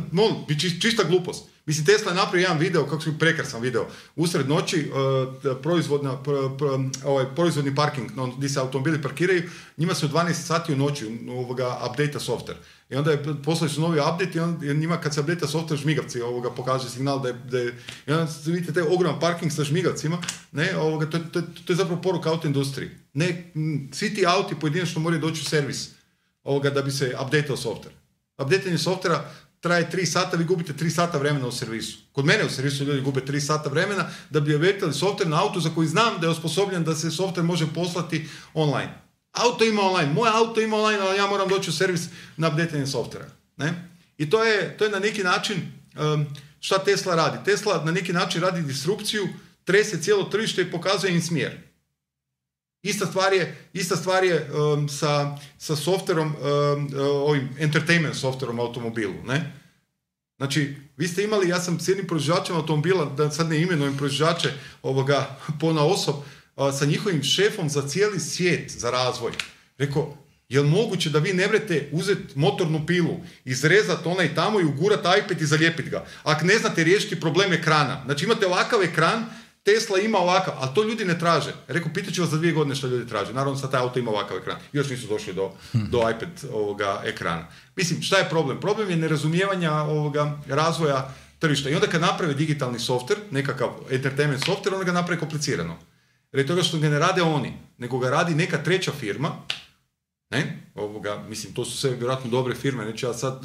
či- čista glupost. Mislim, Tesla je napravio jedan video, kako su prekrasan video, usred noći, uh, proizvodna, pr- pr- ovaj, proizvodni parking, no, gdje se automobili parkiraju, njima se u 12 sati u noći ovoga, update software. I onda je, poslali su novi update i on, i njima kad se update software, žmigavci ovoga, pokaže signal da je, da je i onda vidite taj ogroman parking sa žmigavcima, ne, ovoga, to, to, to je zapravo poruka auto industriji. Ne, m, svi ti auti pojedinačno moraju doći u servis ovoga da bi se updateao software. Updateanje softvera traje 3 sata, vi gubite 3 sata vremena u servisu. Kod mene u servisu ljudi gube 3 sata vremena da bi updateali software na auto za koji znam da je osposobljen da se software može poslati online. Auto ima online, moje auto ima online, ali ja moram doći u servis na updateanje softvera. Ne? I to je, to je na neki način um, šta Tesla radi. Tesla na neki način radi disrupciju, trese cijelo tržište i pokazuje im smjer. Ista stvar je, ista stvar je um, sa, sa softverom, um, ovim entertainment softverom automobilu, ne? Znači, vi ste imali, ja sam s jednim proizvođačem automobila, da sad ne imenujem proizvođače ovoga <laughs> pona osob, a, sa njihovim šefom za cijeli svijet, za razvoj. Rekao, je li moguće da vi ne vrete uzeti motornu pilu, izrezati onaj tamo i ugurat iPad i zalijepiti ga? Ako ne znate riješiti problem ekrana. Znači imate ovakav ekran, Tesla ima ovakav, ali to ljudi ne traže. Rekao, pitat ću vas za dvije godine što ljudi traže. Naravno, sad taj auto ima ovakav ekran. Još nisu došli do, do iPad ovoga ekrana. Mislim, šta je problem? Problem je nerazumijevanja ovoga razvoja tržišta. I onda kad naprave digitalni software, nekakav entertainment software, onda ga naprave komplicirano. Radi toga što ga ne rade oni, nego ga radi neka treća firma, ne? Ovoga, mislim, to su sve vjerojatno dobre firme, neću ja sad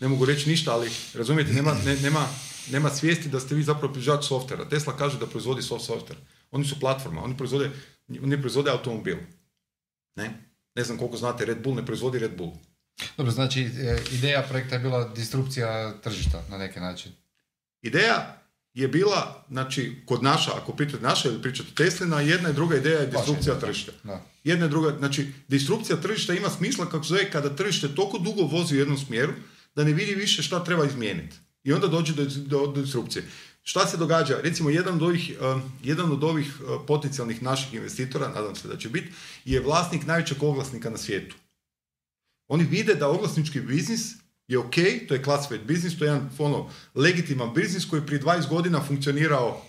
ne mogu reći ništa, ali razumijete, nema, ne, nema, nema svijesti da ste vi zapravo proizvođač softvera. Tesla kaže da proizvodi soft software. Oni su platforma, oni proizvode, oni proizvode automobil. Ne? ne znam koliko znate, Red Bull ne proizvodi Red Bull. Dobro, znači e, ideja projekta je bila distrukcija tržišta na neki način. Ideja je bila, znači, kod naša, ako pričate naša ili pričate Teslina, jedna i druga ideja je distrukcija tržišta. Da. Jedna i druga, znači, distrukcija tržišta ima smisla kako zove kada tržište toliko dugo vozi u jednom smjeru da ne vidi više šta treba izmijeniti. I onda dođe do, do, do disrupcije. Šta se događa? Recimo, jedan od ovih, um, jedan od ovih uh, potencijalnih naših investitora, nadam se da će biti, je vlasnik najvećeg oglasnika na svijetu. Oni vide da oglasnički biznis je ok, to je classified biznis, to je jedan ono, legitiman biznis koji je prije 20 godina funkcionirao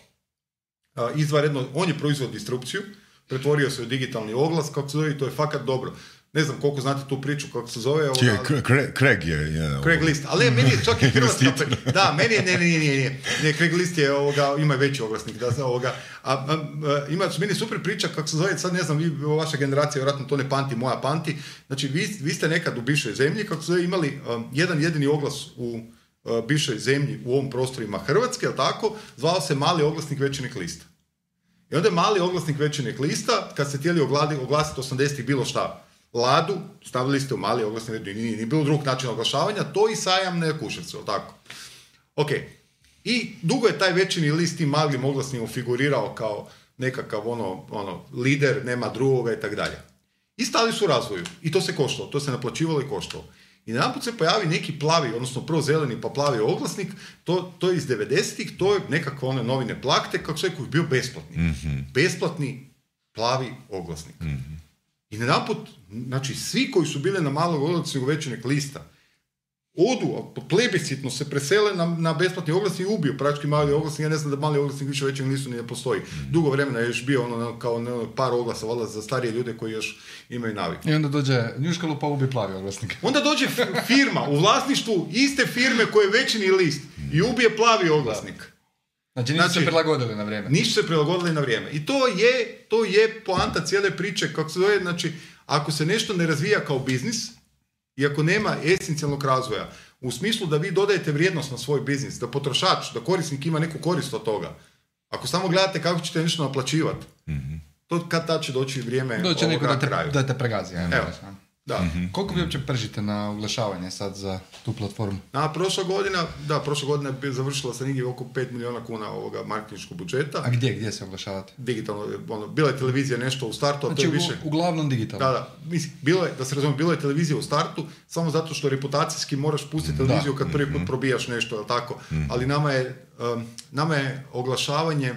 uh, izvanredno, on je proizvod distrukciju, pretvorio se u digitalni oglas, kako se zove, to je fakat dobro ne znam koliko znate tu priču kako se zove. Ovoga, Craig je. je Craig List, ali meni je čak i <laughs> hrvatska... da, meni je, ne, ne, ne, ne, ne, Craig List je, ovoga, ima veći oglasnik, da, ovoga, a, a, a, ima, meni super priča kako se zove, sad ne znam, vi, vaša generacija, vjerojatno to ne pamti, moja panti, znači vi, vi ste nekad u bivšoj zemlji, kako se zove, imali um, jedan jedini oglas u uh, bivšoj zemlji, u ovom prostorima Hrvatske, jel tako, zvao se mali oglasnik večernik lista. I onda je mali oglasnik večernik lista, kad ste htjeli oglasiti 80 bilo šta, Ladu stavili ste u mali oglasni red, nije, nije bilo drugog načina oglašavanja, to i sajam ne kuševcu, tako? Ok. I dugo je taj većini list tim malim oglasnim figurirao kao nekakav ono, ono, lider, nema drugoga i tako dalje. I stali su u razvoju. I to se koštalo, to se naplaćivalo i koštalo. I najednom se pojavi neki plavi, odnosno prvo zeleni pa plavi oglasnik, to, to je iz 90-ih, to je nekakve one novine plakte, kako se je bio besplatni. Mm-hmm. Besplatni plavi oglasnik. mm i najedanput, znači svi koji su bili na malog oglasniku većinek lista, odu, plebiscitno se presele na, na besplatni oglas i ubiju praktički mali oglasnik. Ja ne znam da mali oglasnik više većeg listu ni ne postoji. Mm. Dugo vremena je još bio ono, kao ono, par oglasa valjda za starije ljude koji još imaju navik. I onda dođe njuškalu pa ubi plavi oglasnik. <laughs> Onda dođe firma u vlasništvu iste firme koje je većini list i ubije plavi oglasnik. Znači nisu znači, se prilagodili na vrijeme. Nisu se prilagodili na vrijeme. I to je, to je poanta cijele priče, kako se zove, znači, ako se nešto ne razvija kao biznis, i ako nema esencijalnog razvoja, u smislu da vi dodajete vrijednost na svoj biznis, da potrošač, da korisnik ima neku korist od toga, ako samo gledate kako ćete nešto naplaćivati, mm-hmm. to kad tad će doći vrijeme Doće neko da te, da te pregazi. Evo. Da. Mm Koliko vi uopće pržite na oglašavanje sad za tu platformu? Na prošla godina, da, prošla godina je završila sa negdje oko 5 milijuna kuna ovoga marketinškog budžeta. A gdje, gdje se oglašavate? Digitalno, ono, bila je televizija nešto u startu, znači, a to je više... uglavnom digitalno? Da, da, mislim, bilo je, da se razumijem, bila je televizija u startu, samo zato što reputacijski moraš pustiti televiziju kad prvi put mhm. probijaš nešto, jel tako? Mhm. Ali nama je, um, nama je oglašavanje,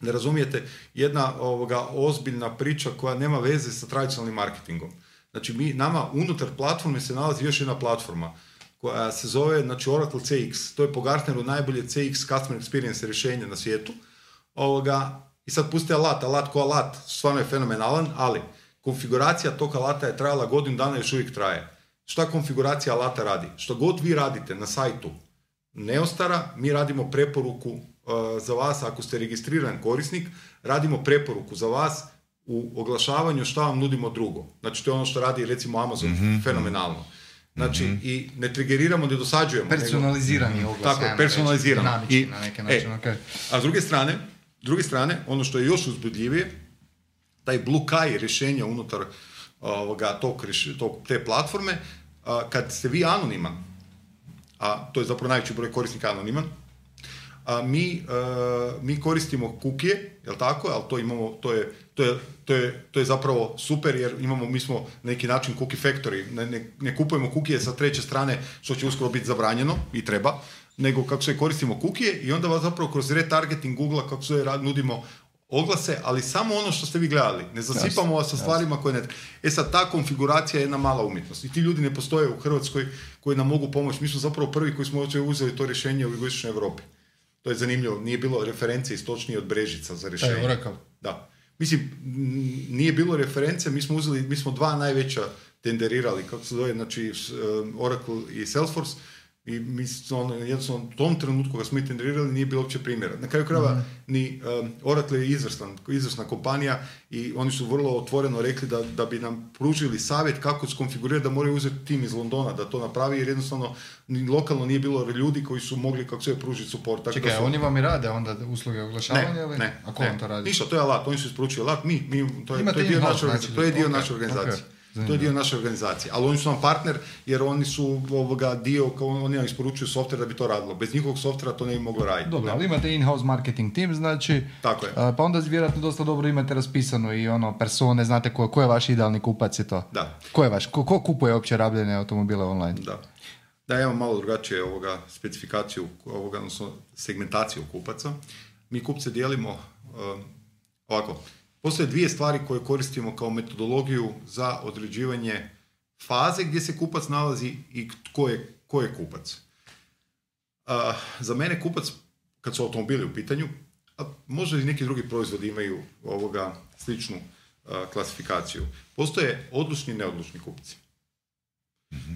ne razumijete, jedna ovoga ozbiljna priča koja nema veze sa tradicionalnim marketingom. Znači, mi, nama unutar platforme se nalazi još jedna platforma koja se zove znači, Oracle CX. To je po Gartneru najbolje CX Customer Experience rješenje na svijetu. Ovoga, I sad pusti alat, alat ko alat, stvarno je fenomenalan, ali konfiguracija tog alata je trajala godinu dana i još uvijek traje. Šta konfiguracija alata radi? Što god vi radite na sajtu Neostara, mi radimo preporuku uh, za vas, ako ste registriran korisnik, radimo preporuku za vas u oglašavanju šta vam nudimo drugo. Znači to je ono što radi recimo Amazon mm fenomenalno. Znači mm i ne trigeriramo, ne dosađujemo. Personalizirani nego, oglas. Tako, personalizirano. I, na neki način, e, A s druge strane, druge strane, ono što je još uzbudljivije, taj Blue Kai rješenja unutar ovoga, tog, tog, te platforme, kad ste vi anoniman, a to je zapravo najveći broj korisnika anoniman, a mi, mi koristimo kukije, jel tako, ali to imamo, to je to je, to je, to je zapravo super jer imamo, mi smo na neki način cookie factory, ne, ne, ne kupujemo kukije sa treće strane što će uskoro biti zabranjeno i treba, nego kako se koristimo kukije i onda vas zapravo kroz retargeting Google kako se nudimo oglase, ali samo ono što ste vi gledali. Ne zasipamo vas sa stvarima koje ne... E sad, ta konfiguracija je jedna mala umjetnost. I ti ljudi ne postoje u Hrvatskoj koji nam mogu pomoći. Mi smo zapravo prvi koji smo uzeli to rješenje u jugoistočnoj Europi. To je zanimljivo. Nije bilo referencije istočnije od Brežica za rješenje. Da. Mislim, nije bilo reference, mi smo uzeli, mi smo dva najveća tenderirali, kako se zove, znači eh, Oracle i Salesforce, I mi ono, jednostavno u tom trenutku kad smo itenderirali nije bilo uopće primjera. Na kraju krajeva Mhm. ni um, Oracle je izvrstan, izvrsna kompanija i oni su vrlo otvoreno rekli da, da bi nam pružili savjet kako skonfigurirati da moraju uzeti tim iz Londona da to napravi jer jednostavno ni lokalno nije bilo ljudi koji su mogli kako se pružiti support. Tako Čekaj, su- oni vam i rade onda usluge oglašavanja ne, ili? ne, A ko ne. vam to radi? Ništa, to je alat, oni su isporučili alat, mi, mi to, je, Imate to je dio in-house, naše, organizacije, znači, to je dio ok, naše organizacije. ok, To je dio naše organizacije, ali oni su nam partner jer oni su ovoga dio, kao oni nam isporučuju softver da bi to radilo. Bez njihovog softvera to ne bi moglo raditi. Dobro, ali imate in-house marketing team, znači, Tako je. pa onda vjerojatno dosta dobro imate raspisano i ono, persone, znate ko, ko je vaš idealni kupac i to. Da. Ko je vaš, ko, ko kupuje uopće rabljene automobile online? Da. Da, ja imam malo drugačije ovoga specifikaciju, ovoga, odnosno segmentaciju kupaca. Mi kupce dijelimo um, ovako. Postoje dvije stvari koje koristimo kao metodologiju za određivanje faze gdje se kupac nalazi i tko je, ko je kupac. A, za mene kupac, kad su automobili u pitanju, a možda i neki drugi proizvodi imaju ovoga sličnu a, klasifikaciju. Postoje odlučni i neodlučni kupci.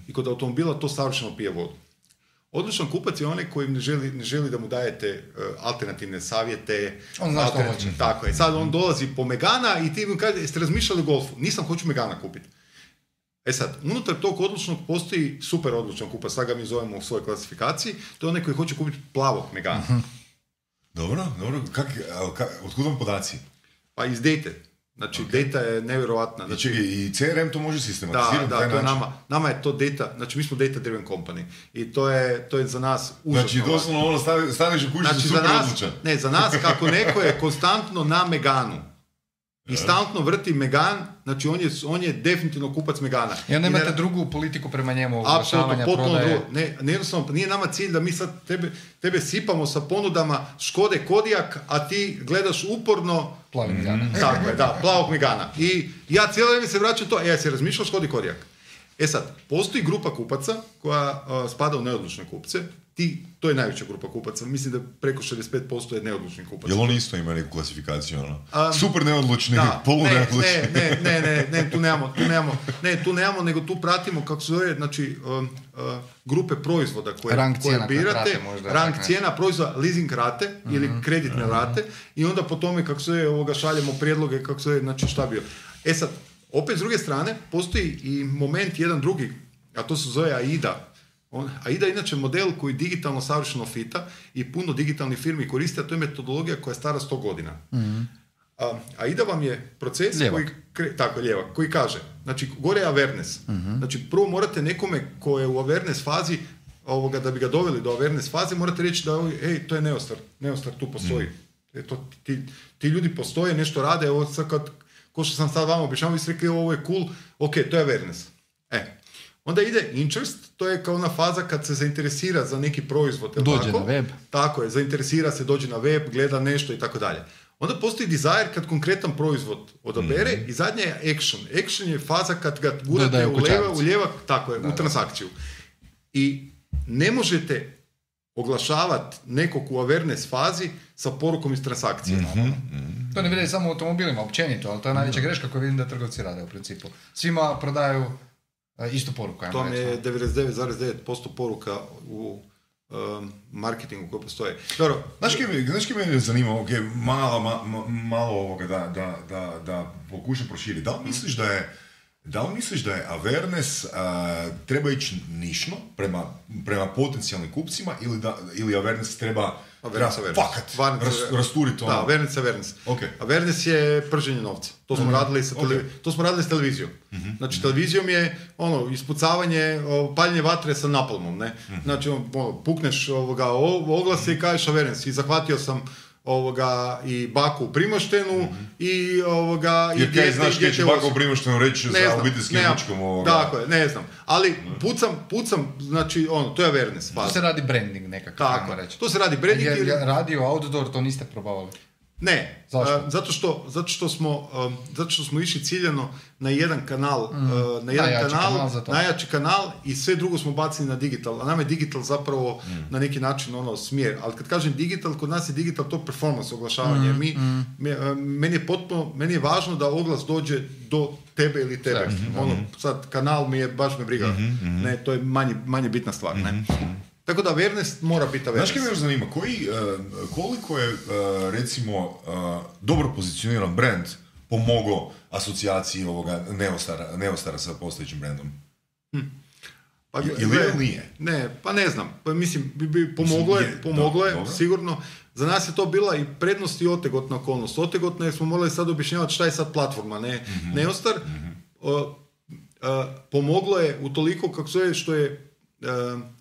I kod automobila to savršeno pije vodu. Odličan kupac je onaj koji ne želi, ne želi da mu dajete e, alternativne savjete. On zna što hoće. Tako je. Sad on dolazi po Megana i ti mu kaže, jeste razmišljali o golfu? Nisam, hoću Megana kupiti. E sad, unutar tog odlučnog postoji super odlučan kupac, sad ga mi zovemo u svojoj klasifikaciji, to je onaj koji hoće kupiti plavog Megana. Mhm. Dobro, dobro. Kak, a, ka, otkud vam podaci? Pa iz. Znači, data je nevjerojatna. I Znači, čekaj, i CRM to može Da, sistematizirati da, taj to je nama, nama je to data, znači mi smo data driven company i to je, to je za nas užasno Znači, doslovno ono, stane- staneš u kući Znači, za nas, odlučan. ne, za nas kako neko je konstantno na Meganu i stalno vrti Megan, znači on je, on je definitivno kupac Megana. I onda ne- imate drugu politiku prema njemu, Apsolutno, oglašavanja, potpuno drugo. Ne, ne, jednostavno, nije nama cilj da mi sad tebe, tebe sipamo sa ponudama Škode Kodijak, a ti gledaš uporno Plavi Megane. tako je, da, plavog Megana. I ja cijelo vrijeme se vraćam to, e, ja se razmišljao Škodi Kodijak. E sad, postoji grupa kupaca koja a, spada u neodlučne kupce, ti, to je najveća grupa kupaca, mislim da preko 65% je neodlučnih kupaca. Jel oni isto imaju neku klasifikaciju, ono? Um, super neodlučni, Da, <laughs> polu ne, neodlučni. ne, ne, ne, ne, ne, tu nemamo, tu nemamo, ne, tu nemamo, nego tu pratimo, kako se zove, znači, um, uh, grupe proizvoda koje, Rang koje cijena, birate, rate možda, rang cijena proizvoda, leasing rate ili kreditne rate. I onda po tome, kako se zove, ovoga, šaljemo prijedloge, kako se zove, znači šta bio. E sad, opet s druge strane, postoji i moment jedan drugi, a to se zove AIDA, on, AIDA je inače model koji digitalno savršeno fita i puno digitalnih firmi koriste, a to je metodologija koja je stara 100 godina. A, AIDA vam je proces Lijevak. koji, kre- tako, lijevak, koji kaže, znači gore je awareness. Znači prvo morate nekome ko je u awareness fazi, ovoga, da bi ga doveli do awareness faze, morate reći da, ej, to je neostar, neostar tu postoji. E, to, ti, ti ljudi postoje, nešto rade, ovo sad kad, ko što sam sad vama objašnjavao, vi ste rekli ovo je cool, ok, to je awareness. E, onda ide interest, to je kao ona faza kad se zainteresira za neki proizvod. Dođe tako? na web. Tako je, zainteresira se, dođe na web, gleda nešto i tako dalje. Onda postoji desire kad konkretan proizvod odabere i zadnja je action. Action je faza kad ga gurate u, leva, u lijevak, tako je, u transakciju. I ne možete oglašavati nekog u awareness fazi sa porukom iz transakcije. Mhm. To ne vidi samo u automobilima, općenito, ali to je najveća greška koju vidim da trgovci rade u principu. Svima prodaju e, istu poruku, To je 99,9% poruka u um, marketingu koji postoje. Dobro, Znaš kaj me, znaš kaj me zanima, ok, malo, ma- ma- malo ovoga da, da, da, da pokušam proširiti. Da li misliš da je da li misliš da je awareness a, treba ići nišno prema, prema potencijalnim kupcima ili, da, ili awareness treba, treba Awareness, awareness. fakat Awareness, ras, awareness. rasturiti ono? Da, awareness, awareness. Ok. Awareness je prženje novca. To smo radili sa tele- ok. to smo radili s televizijom. Znači televizijom je ono ispucavanje, paljenje vatre sa napalmom, ne? Znači on, ono, pukneš ovoga oglase i kažeš awareness i zahvatio sam ovoga i baku u Primoštenu i ovoga i Jer kaj dijete- znaš dijete će u bako Osijeku. primošteno reći Ne za znam, obiteljskim ručkom ovoga. Tako je, ne znam. Ali pucam, pucam, znači ono, to je awareness To faza. se radi branding nekakav, Tako, reći. to se radi branding Je- ili- je radio, outdoor, to niste probavali. Ne, Zašto? zato, što, zato, što smo, zato što smo išli ciljano na jedan kanal, uh, na jedan Mm. Najjači kanal, kanal za to. najjači kanal i sve drugo smo bacili na digital. A nam je digital zapravo Mm. na neki način ono smjer. Ali kad kažem digital, kod nas je digital to performance oglašavanje. Mm, mi, a, meni je potpuno, meni je važno da oglas dođe do tebe ili tebe. Sve. Ono, sad kanal mi je, baš me briga. Mhm, Ne, to je manje, manje bitna stvar. Ne? Tako da awareness mora biti Znaš awareness. kaj me još zanima, koji, e, koliko je, e, recimo, e, dobro pozicioniran brand pomogao asocijaciji ovoga Neostara, Neostara sa postojećim brandom? Pa, Ili je ili nije? Ne, pa ne znam. Pa, mislim, bi, bi, pomoglo je, je, pomoglo je, sigurno. Za nas je to bila i prednost i otegotna okolnost. Otegotna jer smo morali sad objašnjavati šta je sad platforma, ne Mhm. Neostar. O, a, pomoglo je u toliko kako se što je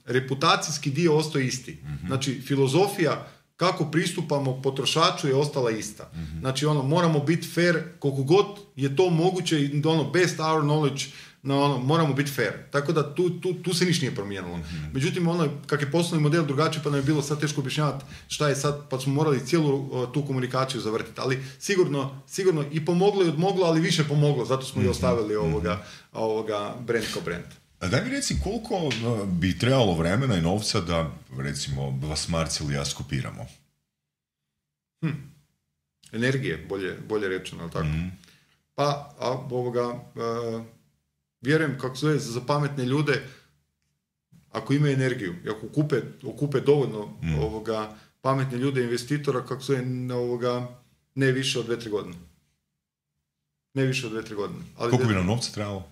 reputacijski dio ostao isti. Mhm. Znači, filozofija kako pristupamo potrošaču je ostala ista. Mhm. Znači, ono, moramo biti fair koliko god je to moguće i ono, best our knowledge na ono, moramo biti fair. Tako da tu, tu, tu se ništa nije promijenilo. Međutim, ono, kak je poslovni model drugačiji, pa nam je bilo sad teško objašnjavati šta je sad, pa smo morali cijelu uh, tu komunikaciju zavrtiti. Ali sigurno, sigurno i pomoglo i odmoglo, ali više pomoglo, zato smo i ostavili ovoga, ovoga brand kao brand. A daj mi reci koliko e, bi trebalo vremena i novca da, recimo, vas Marcel i ja skopiramo? Energije, bolje, bolje rečeno, tako? Mhm. Pa, a, ovoga, uh, vjerujem kako se zove, za pametne ljude, ako imaju energiju, i ako okupe, okupe dovoljno Mhm. ovoga, pametne ljude, investitora, kako se zove, ovoga, ne više od dve, tri godine. Ne više od dve, tri godine. Ali Koliko bi nam novca trebalo?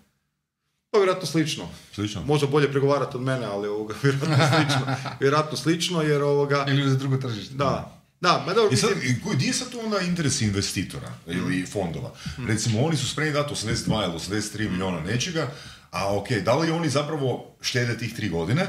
Pa vjerojatno slično. Slično? Možda bolje pregovarati od mene, ali ovoga, <laughs> vjerojatno slično. vjerojatno slično, jer ovoga, Ili za drugo tržište. da. Da, ma dobro, I sad, di je sad tu onda interes investitora ili fondova? Recimo, oni su spremni dati 82 ili 83 milijuna nečega, a ok, da li oni zapravo štede tih tri godine?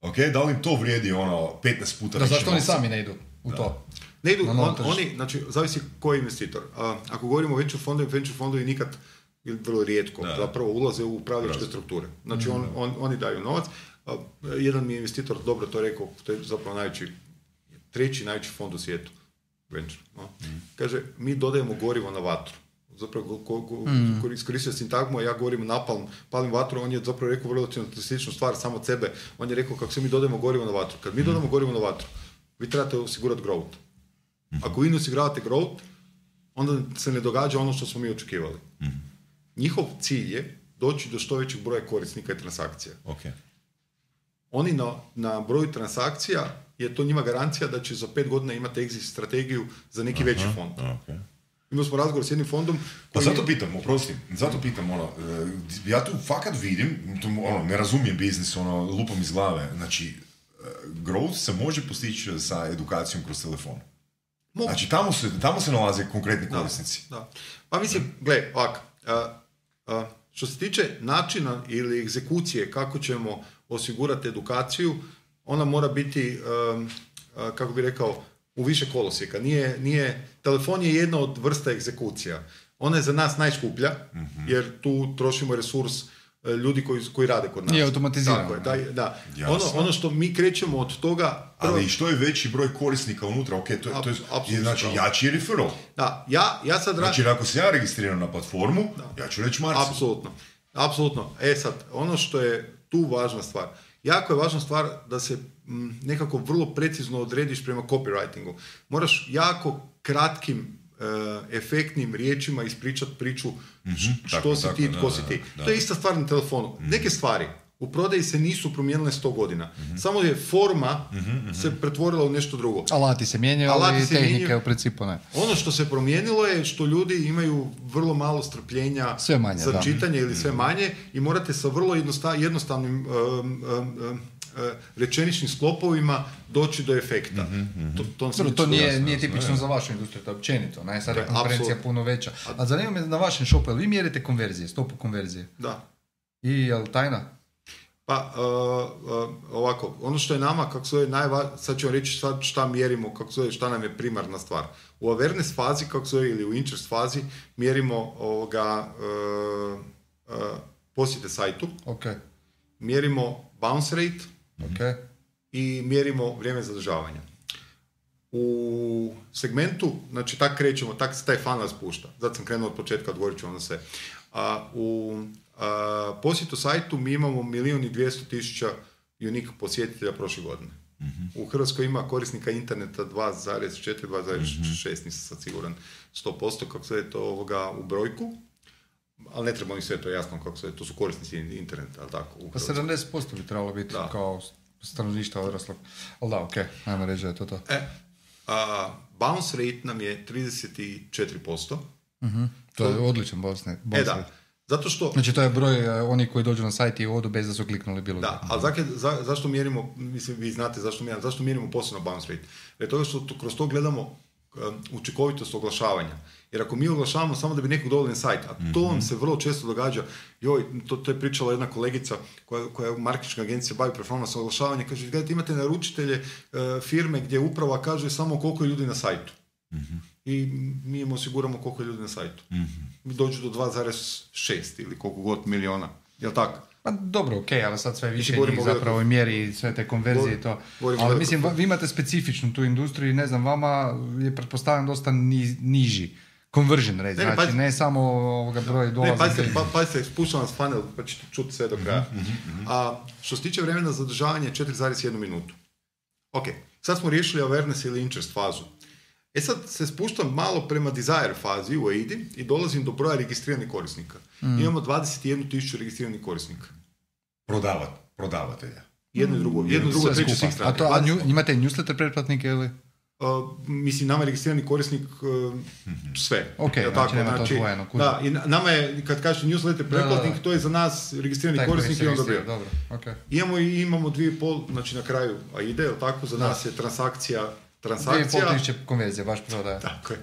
Ok, da li im to vrijedi ono 15 puta Da, zašto oni sami ne idu u to? Ne idu, on, oni, znači, zavisi koji je investitor. A, ako govorimo o venture fondovi, venture fondovi nikad ili vrlo rijetko Da. zapravo ulaze u upravljačke strukture. Znači, on, on- oni daju novac. Jedan mi je investitor dobro to rekao, to je zapravo najveći, treći najveći fond u svijetu. Venture. no. Kaže, mi dodajemo gorivo na vatru. Zapravo go, go, go- kor- iskoristio sintagmu, a ja govorim napalm, palim vatru, on je zapravo rekao vrlo sličnu stvar samo od sebe. On je rekao kako se mi dodajemo gorivo na vatru. Kad mi dodamo gorivo na vatru, vi trebate osigurati growth. Ako vi ne osiguravate growth, onda se ne događa ono što smo mi očekivali. Njihov cilj je doći do što većeg broja korisnika i transakcija. Ok. Oni na, na broju transakcija je to njima garancija da će za pet godina imati exit strategiju za neki veći fond. ok. Imali smo razgovor s jednim fondom Pa koji zato pitam, oprosti, zato pitam, ono, e, ja tu fakat vidim, tu, ono, ne razumijem biznis, ono, lupam iz glave, znači, e, growth se može postići sa edukacijom kroz telefon. Mogu. Znači, tamo se, tamo se nalaze konkretni korisnici. Da. Pa mislim, gle, ovak, a, a, što se tiče načina ili egzekucije kako ćemo osigurati edukaciju, ona mora biti, kako bi rekao, u više kolosijeka. Nije, nije, telefon je jedna od vrsta egzekucija. Ona je za nas najskuplja, Mhm. jer tu trošimo resurs ljudi koji, koji rade kod nas. Nije automatizirano. Tako je, da, da. Ono, ono što mi krećemo od toga... prvo- Ali što je veći broj korisnika unutra, ok, to je, to je, je znači pravo. jači je referral. Da, ja, ja sad... ra- Znači, ako se ja registriram na platformu, ja ću reći Marcel. Apsolutno. Apsolutno. E sad, ono što je tu važna stvar. Jako je važna stvar da se m, nekako vrlo precizno odrediš prema copywritingu. Moraš jako kratkim, e, efektnim riječima ispričat priču š- što tako, si tako, ti, tko si ti. da. To je ista stvar na telefonu. Neke stvari u prodaji se nisu promijenile 100 godina. Samo je forma se pretvorila u nešto drugo. Alati se mijenjaju, ali se tehnike mijenjaju. u principu ne. Ono što se promijenilo je što ljudi imaju vrlo malo strpljenja Sve manje, za da. čitanje ili sve manje i morate sa vrlo jednosta- jednostavnim um, um, um, rečeničnim sklopovima doći do efekta. To, to, Dobro, to nije, jasno, nije tipično ne. za vašu industriju, to je općenito. Ne? Sad je apsolutno. puno veća. A zanima me na vašem shopu, jel vi mjerite konverzije, stopu konverzije? Da. I jel tajna? Pa, uh, uh, ovako, ono što je nama, kako se zove, najva, sad ću vam reći šta, šta mjerimo, kako se zove, šta nam je primarna stvar. U awareness fazi, kako se zove, ili u interest fazi, mjerimo ovoga, uh, uh, posjete sajtu, Ok, mjerimo bounce rate, ok. i mjerimo vrijeme zadržavanja. U segmentu, znači tak krećemo, tak se taj funnel spušta. Zato sam krenuo od početka, odgovorit ću vam na sve. A, u posjetu sajtu mi imamo milijun i 200 tisuća unique posjetitelja prošle godine. U Hrvatskoj ima korisnika interneta 2,4, 2,6, nisam sad siguran 100% kako se je to ovoga u brojku. Ali ne treba ni sve to jasno kako se to su korisnici interneta, ali tako. U Pa Hrvatskoj. 70% bi trebalo biti Da. kao stanovništva odraslog. Ali da, ok, ajmo reći da je to to. E, a, bounce rate nam je 34%. To je odličan net. boss E da, rate. Zato što... Znači to je broj eh, onih koji dođu na sajt i odu bez da su kliknuli bilo Da, ali zake- za, zašto mjerimo, mislim, vi znate zašto mjerimo, zašto mjerimo posebno bounce rate? Jer toga što to- kroz to gledamo um, učinkovitost oglašavanja. Jer ako mi oglašavamo samo da bi nekog doveli na sajt, a to vam se vrlo često događa, joj, to, to je pričala jedna kolegica koja, koja je u marketinškoj agenciji bavi performance oglašavanje, kaže, gledajte, imate naručitelje e, firme gdje uprava kaže samo koliko je ljudi na sajtu. I mi im osiguramo koliko je ljudi na sajtu. Mi dođu do 2,6 ili koliko god miliona. Jel tako? Pa dobro, ok, ali sad sve više njih zapravo i mjeri sve te konverzije i to. Ali mislim, vi imate specifičnu tu industriju i ne znam, vama je pretpostavljam dosta ni- niži conversion rate, Ne, ne, znači ne samo ovoga broj Ne, dolaza. pazite, pa, pazite, spuštam vas funnel pa ćete čuti sve do kraja. A što se tiče vremena zadržavanja 4,1 minutu. Ok, sad smo riješili awareness ili interest fazu. E sad se spuštam malo prema desire fazi u AIDI i dolazim do broja registriranih korisnika. Imamo 21.000 registriranih korisnika. Prodavat, prodavatelja. Jedno i drugo, jedno i drugo, Sve treće skupa. A to, a nju- imate newsletter pretplatnike ili? Uh, mislim, nama je registrirani korisnik uh, sve. Ok, Jel znači to odvojeno, kužim. Da, i na- nama je, kad kažeš newsletter da, da. pretplatnik, to je za nas registrirani Taj koji korisnik i bio. Dobro, ok. Imamo i imamo dvije pol, znači na kraju AIDE, jel tako, za nas je transakcija, transakcija. pol tisuće konverzije, baš prodaje. Tako je.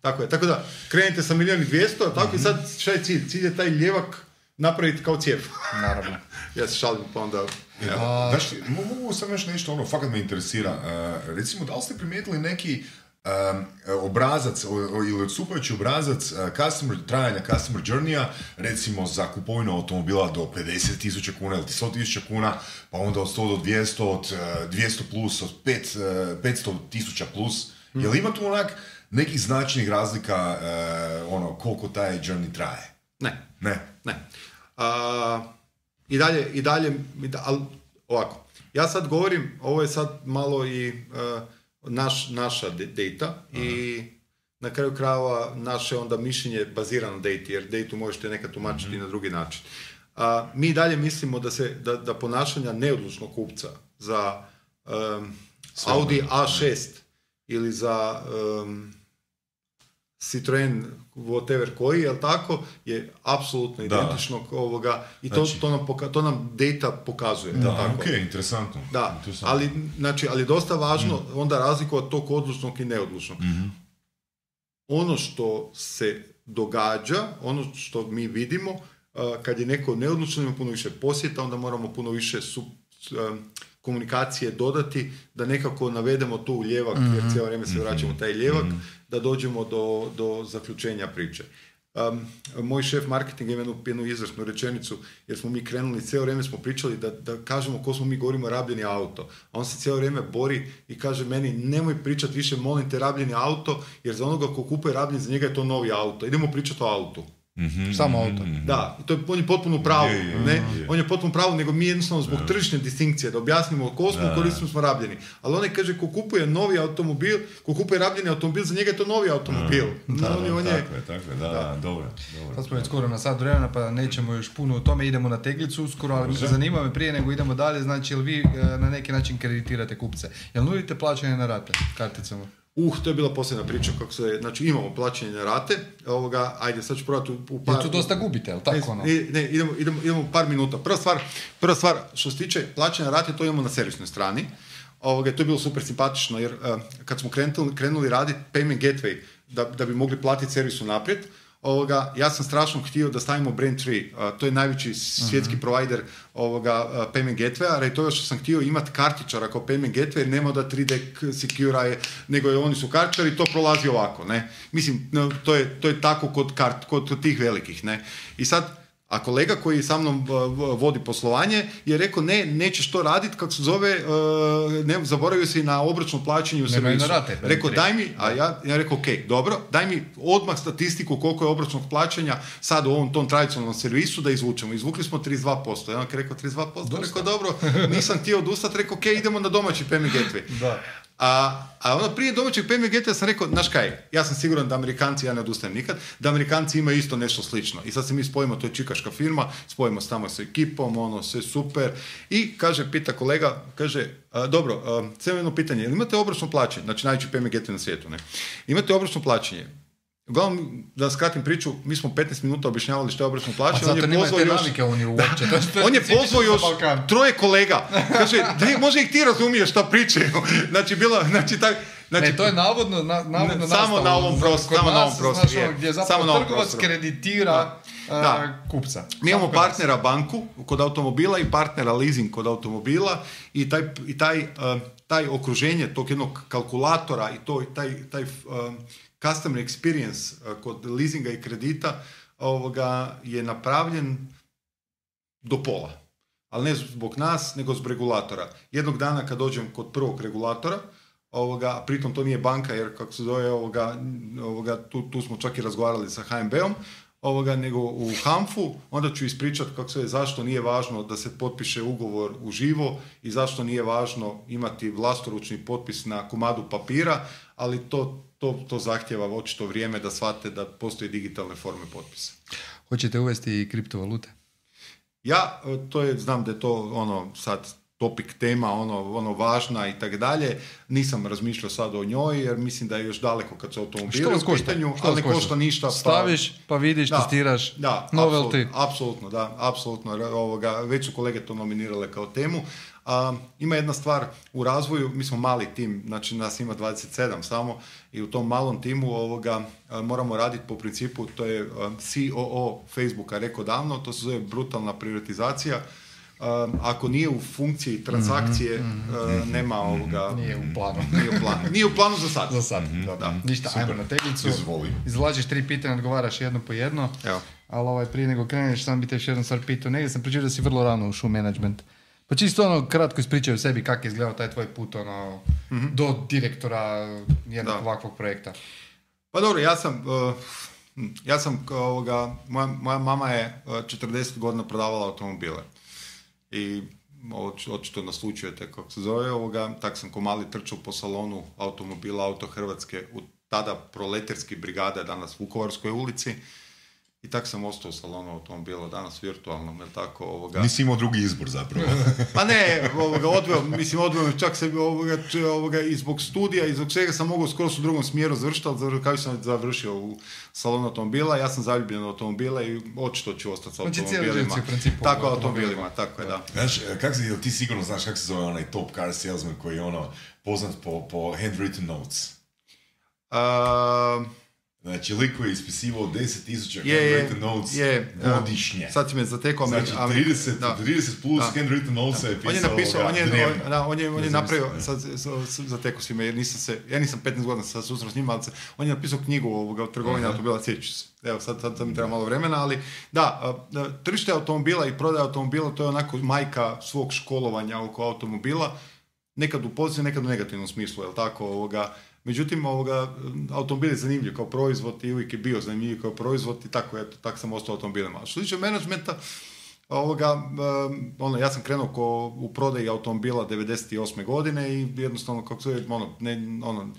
Tako je. Tako da, krenete sa milijun i dvijesto, a Mhm. tako i sad šta je cilj? Cilj je taj ljevak napraviti kao cijev. Naravno. <laughs> ja se šalim pa onda... evo. A... Znaš, mo- mogu samo još nešto, ono, fakat me interesira. E, recimo, da li ste primijetili neki obrazac o- o- ili odstupajući obrazac e, customer, trajanja customer journeya, recimo za kupovinu automobila do 50.000 kuna ili 100.000 kuna, pa onda od 100 do 200, od e, 200 plus, od 5, e, 500.000 plus. Jel ima tu onak nekih značajnih razlika e, ono, koliko taj journey traje? Ne. Ne. Ne. A, I dalje, i dalje, ali ovako, ja sad govorim, ovo je sad malo i e, naš, naša data i na kraju krajeva naše onda mišljenje bazirano na dati, jer datu možete nekad tumačiti na drugi način. A, mi dalje mislimo da se da, da ponašanja neodlučnog kupca za em, Audi A6 ili za em, Citroen whatever koji, jel tako, je apsolutno Da. identično ovoga i to, Znači- to, nam, poka- to nam data pokazuje. Da, tako? ok, interesantno. Da, Interesantno. ali, znači, ali dosta važno onda razlikovati tog odlučnog i neodlučnog. Ono što se događa, ono što mi vidimo, a, kad je neko neodlučan ima puno više posjeta, onda moramo puno više su, s- a, komunikacije dodati, da nekako navedemo tu ljevak, jer cijelo vrijeme se vraćamo u taj ljevak, da dođemo do, do zaključenja priče. Um, moj šef marketinga ima jednu, jednu izvrsnu rečenicu, jer smo mi krenuli, cijelo vrijeme smo pričali da, da kažemo ko smo mi govorimo rabljeni auto. A on se cijelo vrijeme bori i kaže meni nemoj pričati više, molim te, rabljeni auto, jer za onoga ko kupuje rabljen, za njega je to novi auto. Idemo pričati o autu. Samo auto. Da, i to je, on je potpuno u pravu, Je, je, ne? je. On je potpuno u pravu, nego mi jednostavno zbog tržišne distinkcije, da objasnimo ko smo, koristimo smo rabljeni. Ali onaj kaže, ko kupuje novi automobil, ko kupuje rabljeni automobil, za njega je to novi automobil. Da, on, je- da, on je, tako je, tako je, da, da, dobro, dobro. Sad smo već skoro na sat vremena, pa nećemo još puno o tome, idemo na teglicu uskoro, ali zanima me prije nego idemo dalje, znači jel vi e, na neki način kreditirate kupce? Jel nudite plaćanje na rate karticama? Uh, to je bila posljedna priča kako se, znači imamo plaćanje na rate, ovoga, ajde sad ću probati u, u par... Jer tu dosta gubite, jel tako ono? Ne, ne, idemo, idemo, idemo par minuta. Prva stvar, prva stvar, što se tiče plaćanja rate, to imamo na servisnoj strani. Ovoga, to je bilo super simpatično, jer eh, kad smo krenuli, krenuli raditi payment gateway, da, da bi mogli platiti servisu naprijed, ovoga, ja sam strašno htio da stavimo 3, a, to je najveći svjetski provider ovoga payment gatewaya, radi toga što sam htio imati kartičara kao payment gateway, nema da 3D k- secure je, nego je oni su kartičari, to prolazi ovako, ne. Mislim, to, je, to je tako kod, kart, kod, kod tih velikih, ne. I sad, a kolega koji sa mnom vodi poslovanje je rekao ne, nećeš to raditi kako se zove, uh, ne, zaboravio si na obročno plaćanje u servisu. Rekao daj mi, a ja, ja rekao ok, dobro, daj mi odmah statistiku koliko je obročnog plaćanja sad u ovom tom tradicionalnom servisu da izvučemo. Izvukli smo 32%. Ja vam rekao 32%, Dosta. rekao dobro, nisam htio odustati, rekao ok, idemo na domaći payment gateway. Da. A, a ono prije domaćeg PMGT sam rekao, znaš kaj, ja sam siguran da Amerikanci, ja ne odustajem nikad, da Amerikanci imaju isto nešto slično. I sad se mi spojimo, to je čikaška firma, spojimo se tamo sa ekipom, ono, sve super. I kaže, pita kolega, kaže, a, dobro, samo jedno pitanje, imate obračno plaćanje? Znači najveći PMGT na svijetu, ne? Imate obračno plaćanje? Uglavnom, da skratim priču, mi smo 15 minuta objašnjavali što je obračno A plaćanje. zato on je pozvao još, navike oni uopće. Je- to je on je pozvao još troje kolega. Kaže, <laughs> da možda ih ti razumiješ šta pričaju. <laughs> Znači, bila, znači, tak, znači, ne, to je navodno, na, navodno Ne, samo na ovom prostoru, samo na ovom prostoru, znaš, ono, je. gdje Samo zapravo na ovom trgovac kreditira a, Da. kupca. Mi imamo Samo partnera banku kod automobila i partnera leasing kod automobila i taj, i taj, uh, taj okruženje tog jednog kalkulatora i to, i taj, taj um, customer experience uh, kod leasinga i kredita ovoga, je napravljen do pola. Ali ne zbog nas, nego zbog regulatora. Jednog dana kad dođem kod prvog regulatora, ovoga, a pritom to nije banka, jer kako se zove, ovoga, ovoga, tu, tu smo čak i razgovarali sa HNB-om, ovoga, nego u HANFU, onda ću ispričati kako se zašto nije važno da se potpiše ugovor u živo i zašto nije važno imati vlastoručni potpis na komadu papira, ali to, to, to zahtjeva očito vrijeme da shvate da postoje digitalne forme potpisa. Hoćete uvesti i kriptovalute? Ja, e, to je, znam da je to ono sad topik tema, ono, ono važna i tako dalje. Nisam razmišljao sad o njoj jer mislim da je još daleko kad se automobili Što vas u pitanju, ali ne košta? košta ništa. Pa, Staviš, pa vidiš, Da, testiraš, da, novelty. apsolutno, apsolutno, da, apsolutno, ovoga, već su kolege to nominirale kao temu. A, ima jedna stvar u razvoju, mi smo mali tim, znači nas ima 27 samo i u tom malom timu ovoga a, moramo raditi po principu, to je a, COO Facebooka rekao davno, to se zove brutalna prioritizacija. Ako nije u funkciji transakcije, a, nema ovoga... Nije u planu. <laughs> Nije u planu. Nije u planu za sad. Za sad. Da. Dobro. Ništa, ajmo na teglicu. Izvoli. Izvlačiš tri pitanja, odgovaraš jedno po jedno. Evo. Ali ovaj, prije nego kreneš, sam bi te još jednu stvar pitao. Negdje sam pričao da si vrlo rano ušao u management. Pa čisto ono, kratko ispričaj o sebi kako je izgledao taj tvoj put ono, do direktora jednog Da. ovakvog projekta. Pa dobro, ja sam, uh, ja sam kao ovoga, moja, moja mama je uh, 40 godina prodavala automobile. I očito naslučujete kako se zove ovoga, tak sam ko mali trčao po salonu automobila Auto Hrvatske u tada proleterski brigade, danas Vukovarskoj ulici. I tak sam ostao u salonu automobila, danas virtualno, jel tako, ovoga. Nisi imao drugi izbor zapravo. <laughs> Pa ne, ovoga, odveo, mislim, odveo me čak se ovoga, ovoga, i zbog studija, i zbog svega sam mogao skoro u drugom smjeru završiti, ali kao sam završio u salonu automobila, ja sam zaljubljen u automobile i očito ću ostati sa Znači, cijeli automobilima. principu Tako, automobilima, tako je, da. Znaš, kak jel ti sigurno znaš kako se zove onaj top car salesman koji je ono poznat po, po handwritten notes. A, Znači, lik koji je ispisivao 10.000 Je, je, handwritten notes je, godišnje. sad si me zatekao. Znači, Ameri- 30, da. 30 plus Da. handwritten notes je On je pisao napisao, on je, on, da, on je, on je napravio, sad, zatekao si me jer nisam se, ja nisam 15 godina sad susreo s njima, ali se, on je napisao knjigu ovoga o trgovini automobila, sjeću se. Evo, sad, sad, sad mi treba malo vremena, ali da, tržište automobila i prodaja automobila, to je onako majka svog školovanja oko automobila, nekad u pozitivnom, nekad u negativnom smislu, jel tako, ovoga, Međutim, ovoga, automobil je zanimljiv kao proizvod i uvijek je bio zanimljiv kao proizvod i tako, eto, tako sam ostao automobilima. Što se tiče menadžmenta, ovoga, um, ono, ja sam krenuo ko u prodaji automobila 98. godine i jednostavno, kako se ono, ne, ono,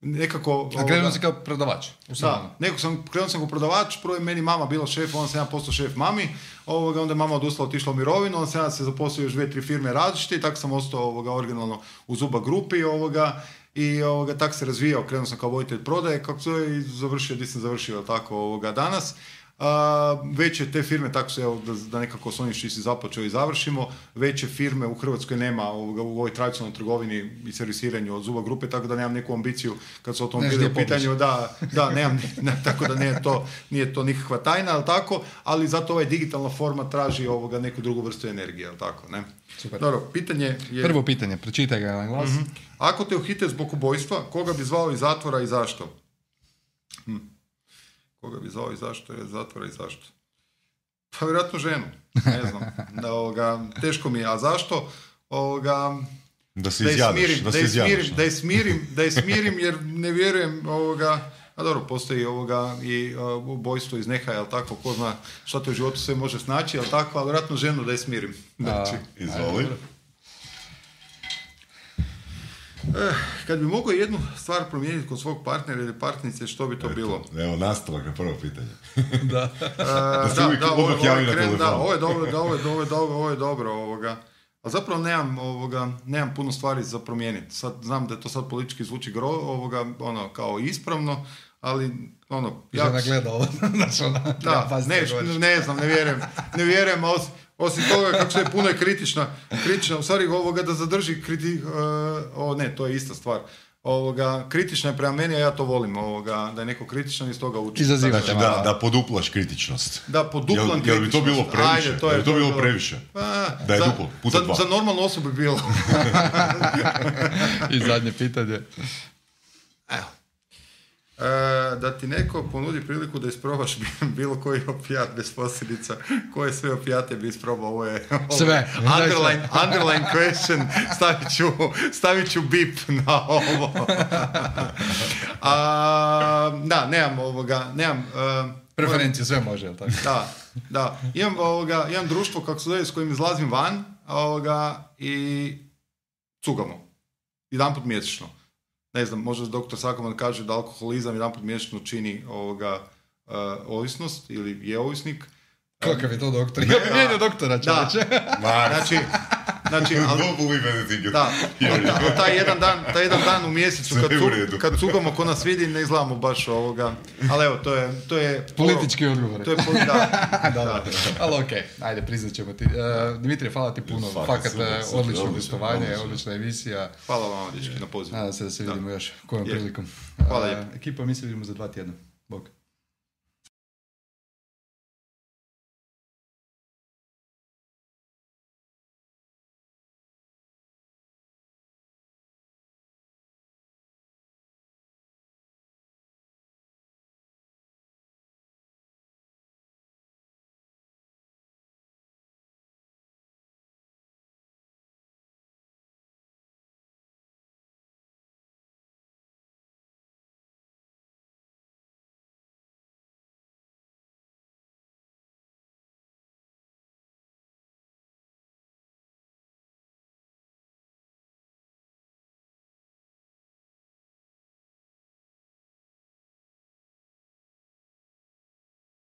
nekako... A krenuo ovoga- si kao prodavač da, neko sam, krenuo sam kao prodavač, prvo je meni mama bila šef, onda sam ja postao šef mami, ovoga, onda je mama odustala, otišla u mirovinu, onda sam ja se zaposlio još dvije, tri firme različite i tako sam ostao ovoga, originalno u Zuba grupi ovoga, i ovoga, tak se razvijao, krenuo sam kao voditelj prodaje, kako se i završio, di sam završio, tako, ovoga, danas. A, veće te firme, tako se, evo, da, da nekako s onim što si započeo i završimo, veće firme u Hrvatskoj nema ovoga, u ovoj tradicionalnoj trgovini i servisiranju od Zuba grupe, tako da nemam neku ambiciju kad su automobili gdje u pitanju, da, da, nemam, ne, tako da nije to, nije to nikakva tajna, ali tako, ali zato ovaj digitalna forma traži ovoga neku drugu vrstu energije, ali tako, ne? Super. Dobro, pitanje je... Prvo pitanje, pročitaj ga na glas. Ako te uhite zbog ubojstva, koga bi zvao iz zatvora i zašto? Hm. Koga bi zvao iz zašto iz zatvora i zašto? Pa vjerojatno ženu, ne znam. <laughs> Da, ovoga, teško mi je, a zašto? Ovoga, Da se je smirim, da se je da je smirim, da je smirim jer <laughs> ne vjerujem ovoga, a dobro, postoji ovoga i uh, ubojstvo iz nehaja, jel tako, ko zna šta te u životu sve može snaći, jel tako, ali vjerojatno ženu da je smirim. Znači, Izvoli. Eh, kad bi mogao jednu stvar promijeniti kod svog partnera ili partnice, što bi to bilo? Evo, nastavak na prvo pitanje. <laughs> da. Uh, <laughs> se da, da, ovo, kren- telefon. da, ovo je dobro, da, ovo je <laughs> dobro, ovo je dobro, ovo je dobro, ovoga. A zapravo nemam, ovoga, nemam puno stvari za promijeniti. Sad znam da to sad politički zvuči gro, ovoga, ono, kao ispravno, ali ono, Ja gleda ovo. Ona, treba da, ne, ne znam, ne vjerujem, ne vjerujem, a osim, toga kako se puno je kritična, kritična, u stvari ovoga da zadrži kriti, uh, o ne, to je ista stvar. Ovoga, kritična je prema meni, a ja to volim, ovoga, da je neko kritičan i iz toga uči. Izazivate Znači, da, da poduplaš kritičnost. Da, poduplam Jel, jel bi to bilo kritičnost. previše? Ajde, to je, Jel bi to je bilo previše? A, Da je za, duplo, puta za, dva. za normalnu osobu bi bilo. <laughs> I zadnje pitanje. Evo. E, da ti neko ponudi priliku da isprobaš <laughs> bilo koji opijat bez posljedica, koje sve opijate bi isprobao, ovo je <laughs> ovo Sve. underline, underline question, stavit ću, stavit ću bip na ovo. <laughs> A, da, nemam ovoga, nemam... e, Preferenciju, sve može, jel tako? da, da. Imam, ovoga, imam društvo, kako se zove, s kojim izlazim van ovoga, i cugamo. Jedan mjesečno. Ne znam, možda doktor Sakoman kaže da alkoholizam jedan mjesečno čini ovoga, uh, ovisnost ili je ovisnik. Kakav je to doktor? Ja bi mijenio doktora, Da. čovječe. Znači, znači, <laughs> ali, don't believe anything you da, ali taj jedan dan, taj jedan dan u mjesecu kad, Sve u cu, redu. kad cugamo ko nas vidi ne izgledamo baš ovoga, ali evo, to je, to je Politički odgovor. to je, po- da, <laughs> da, da. Ali okej, ajde, priznat ćemo ti. Uh, Dimitrije, hvala ti puno. Svaka Fakat, super, super, odlično odlično, gostovanje, odlična emisija. hvala vam, dečki, na pozivu. Nadam se da se vidimo još kojom prilikom. Hvala Eh, lijepo. Ekipa, mi se vidimo za dva tjedna. Bog.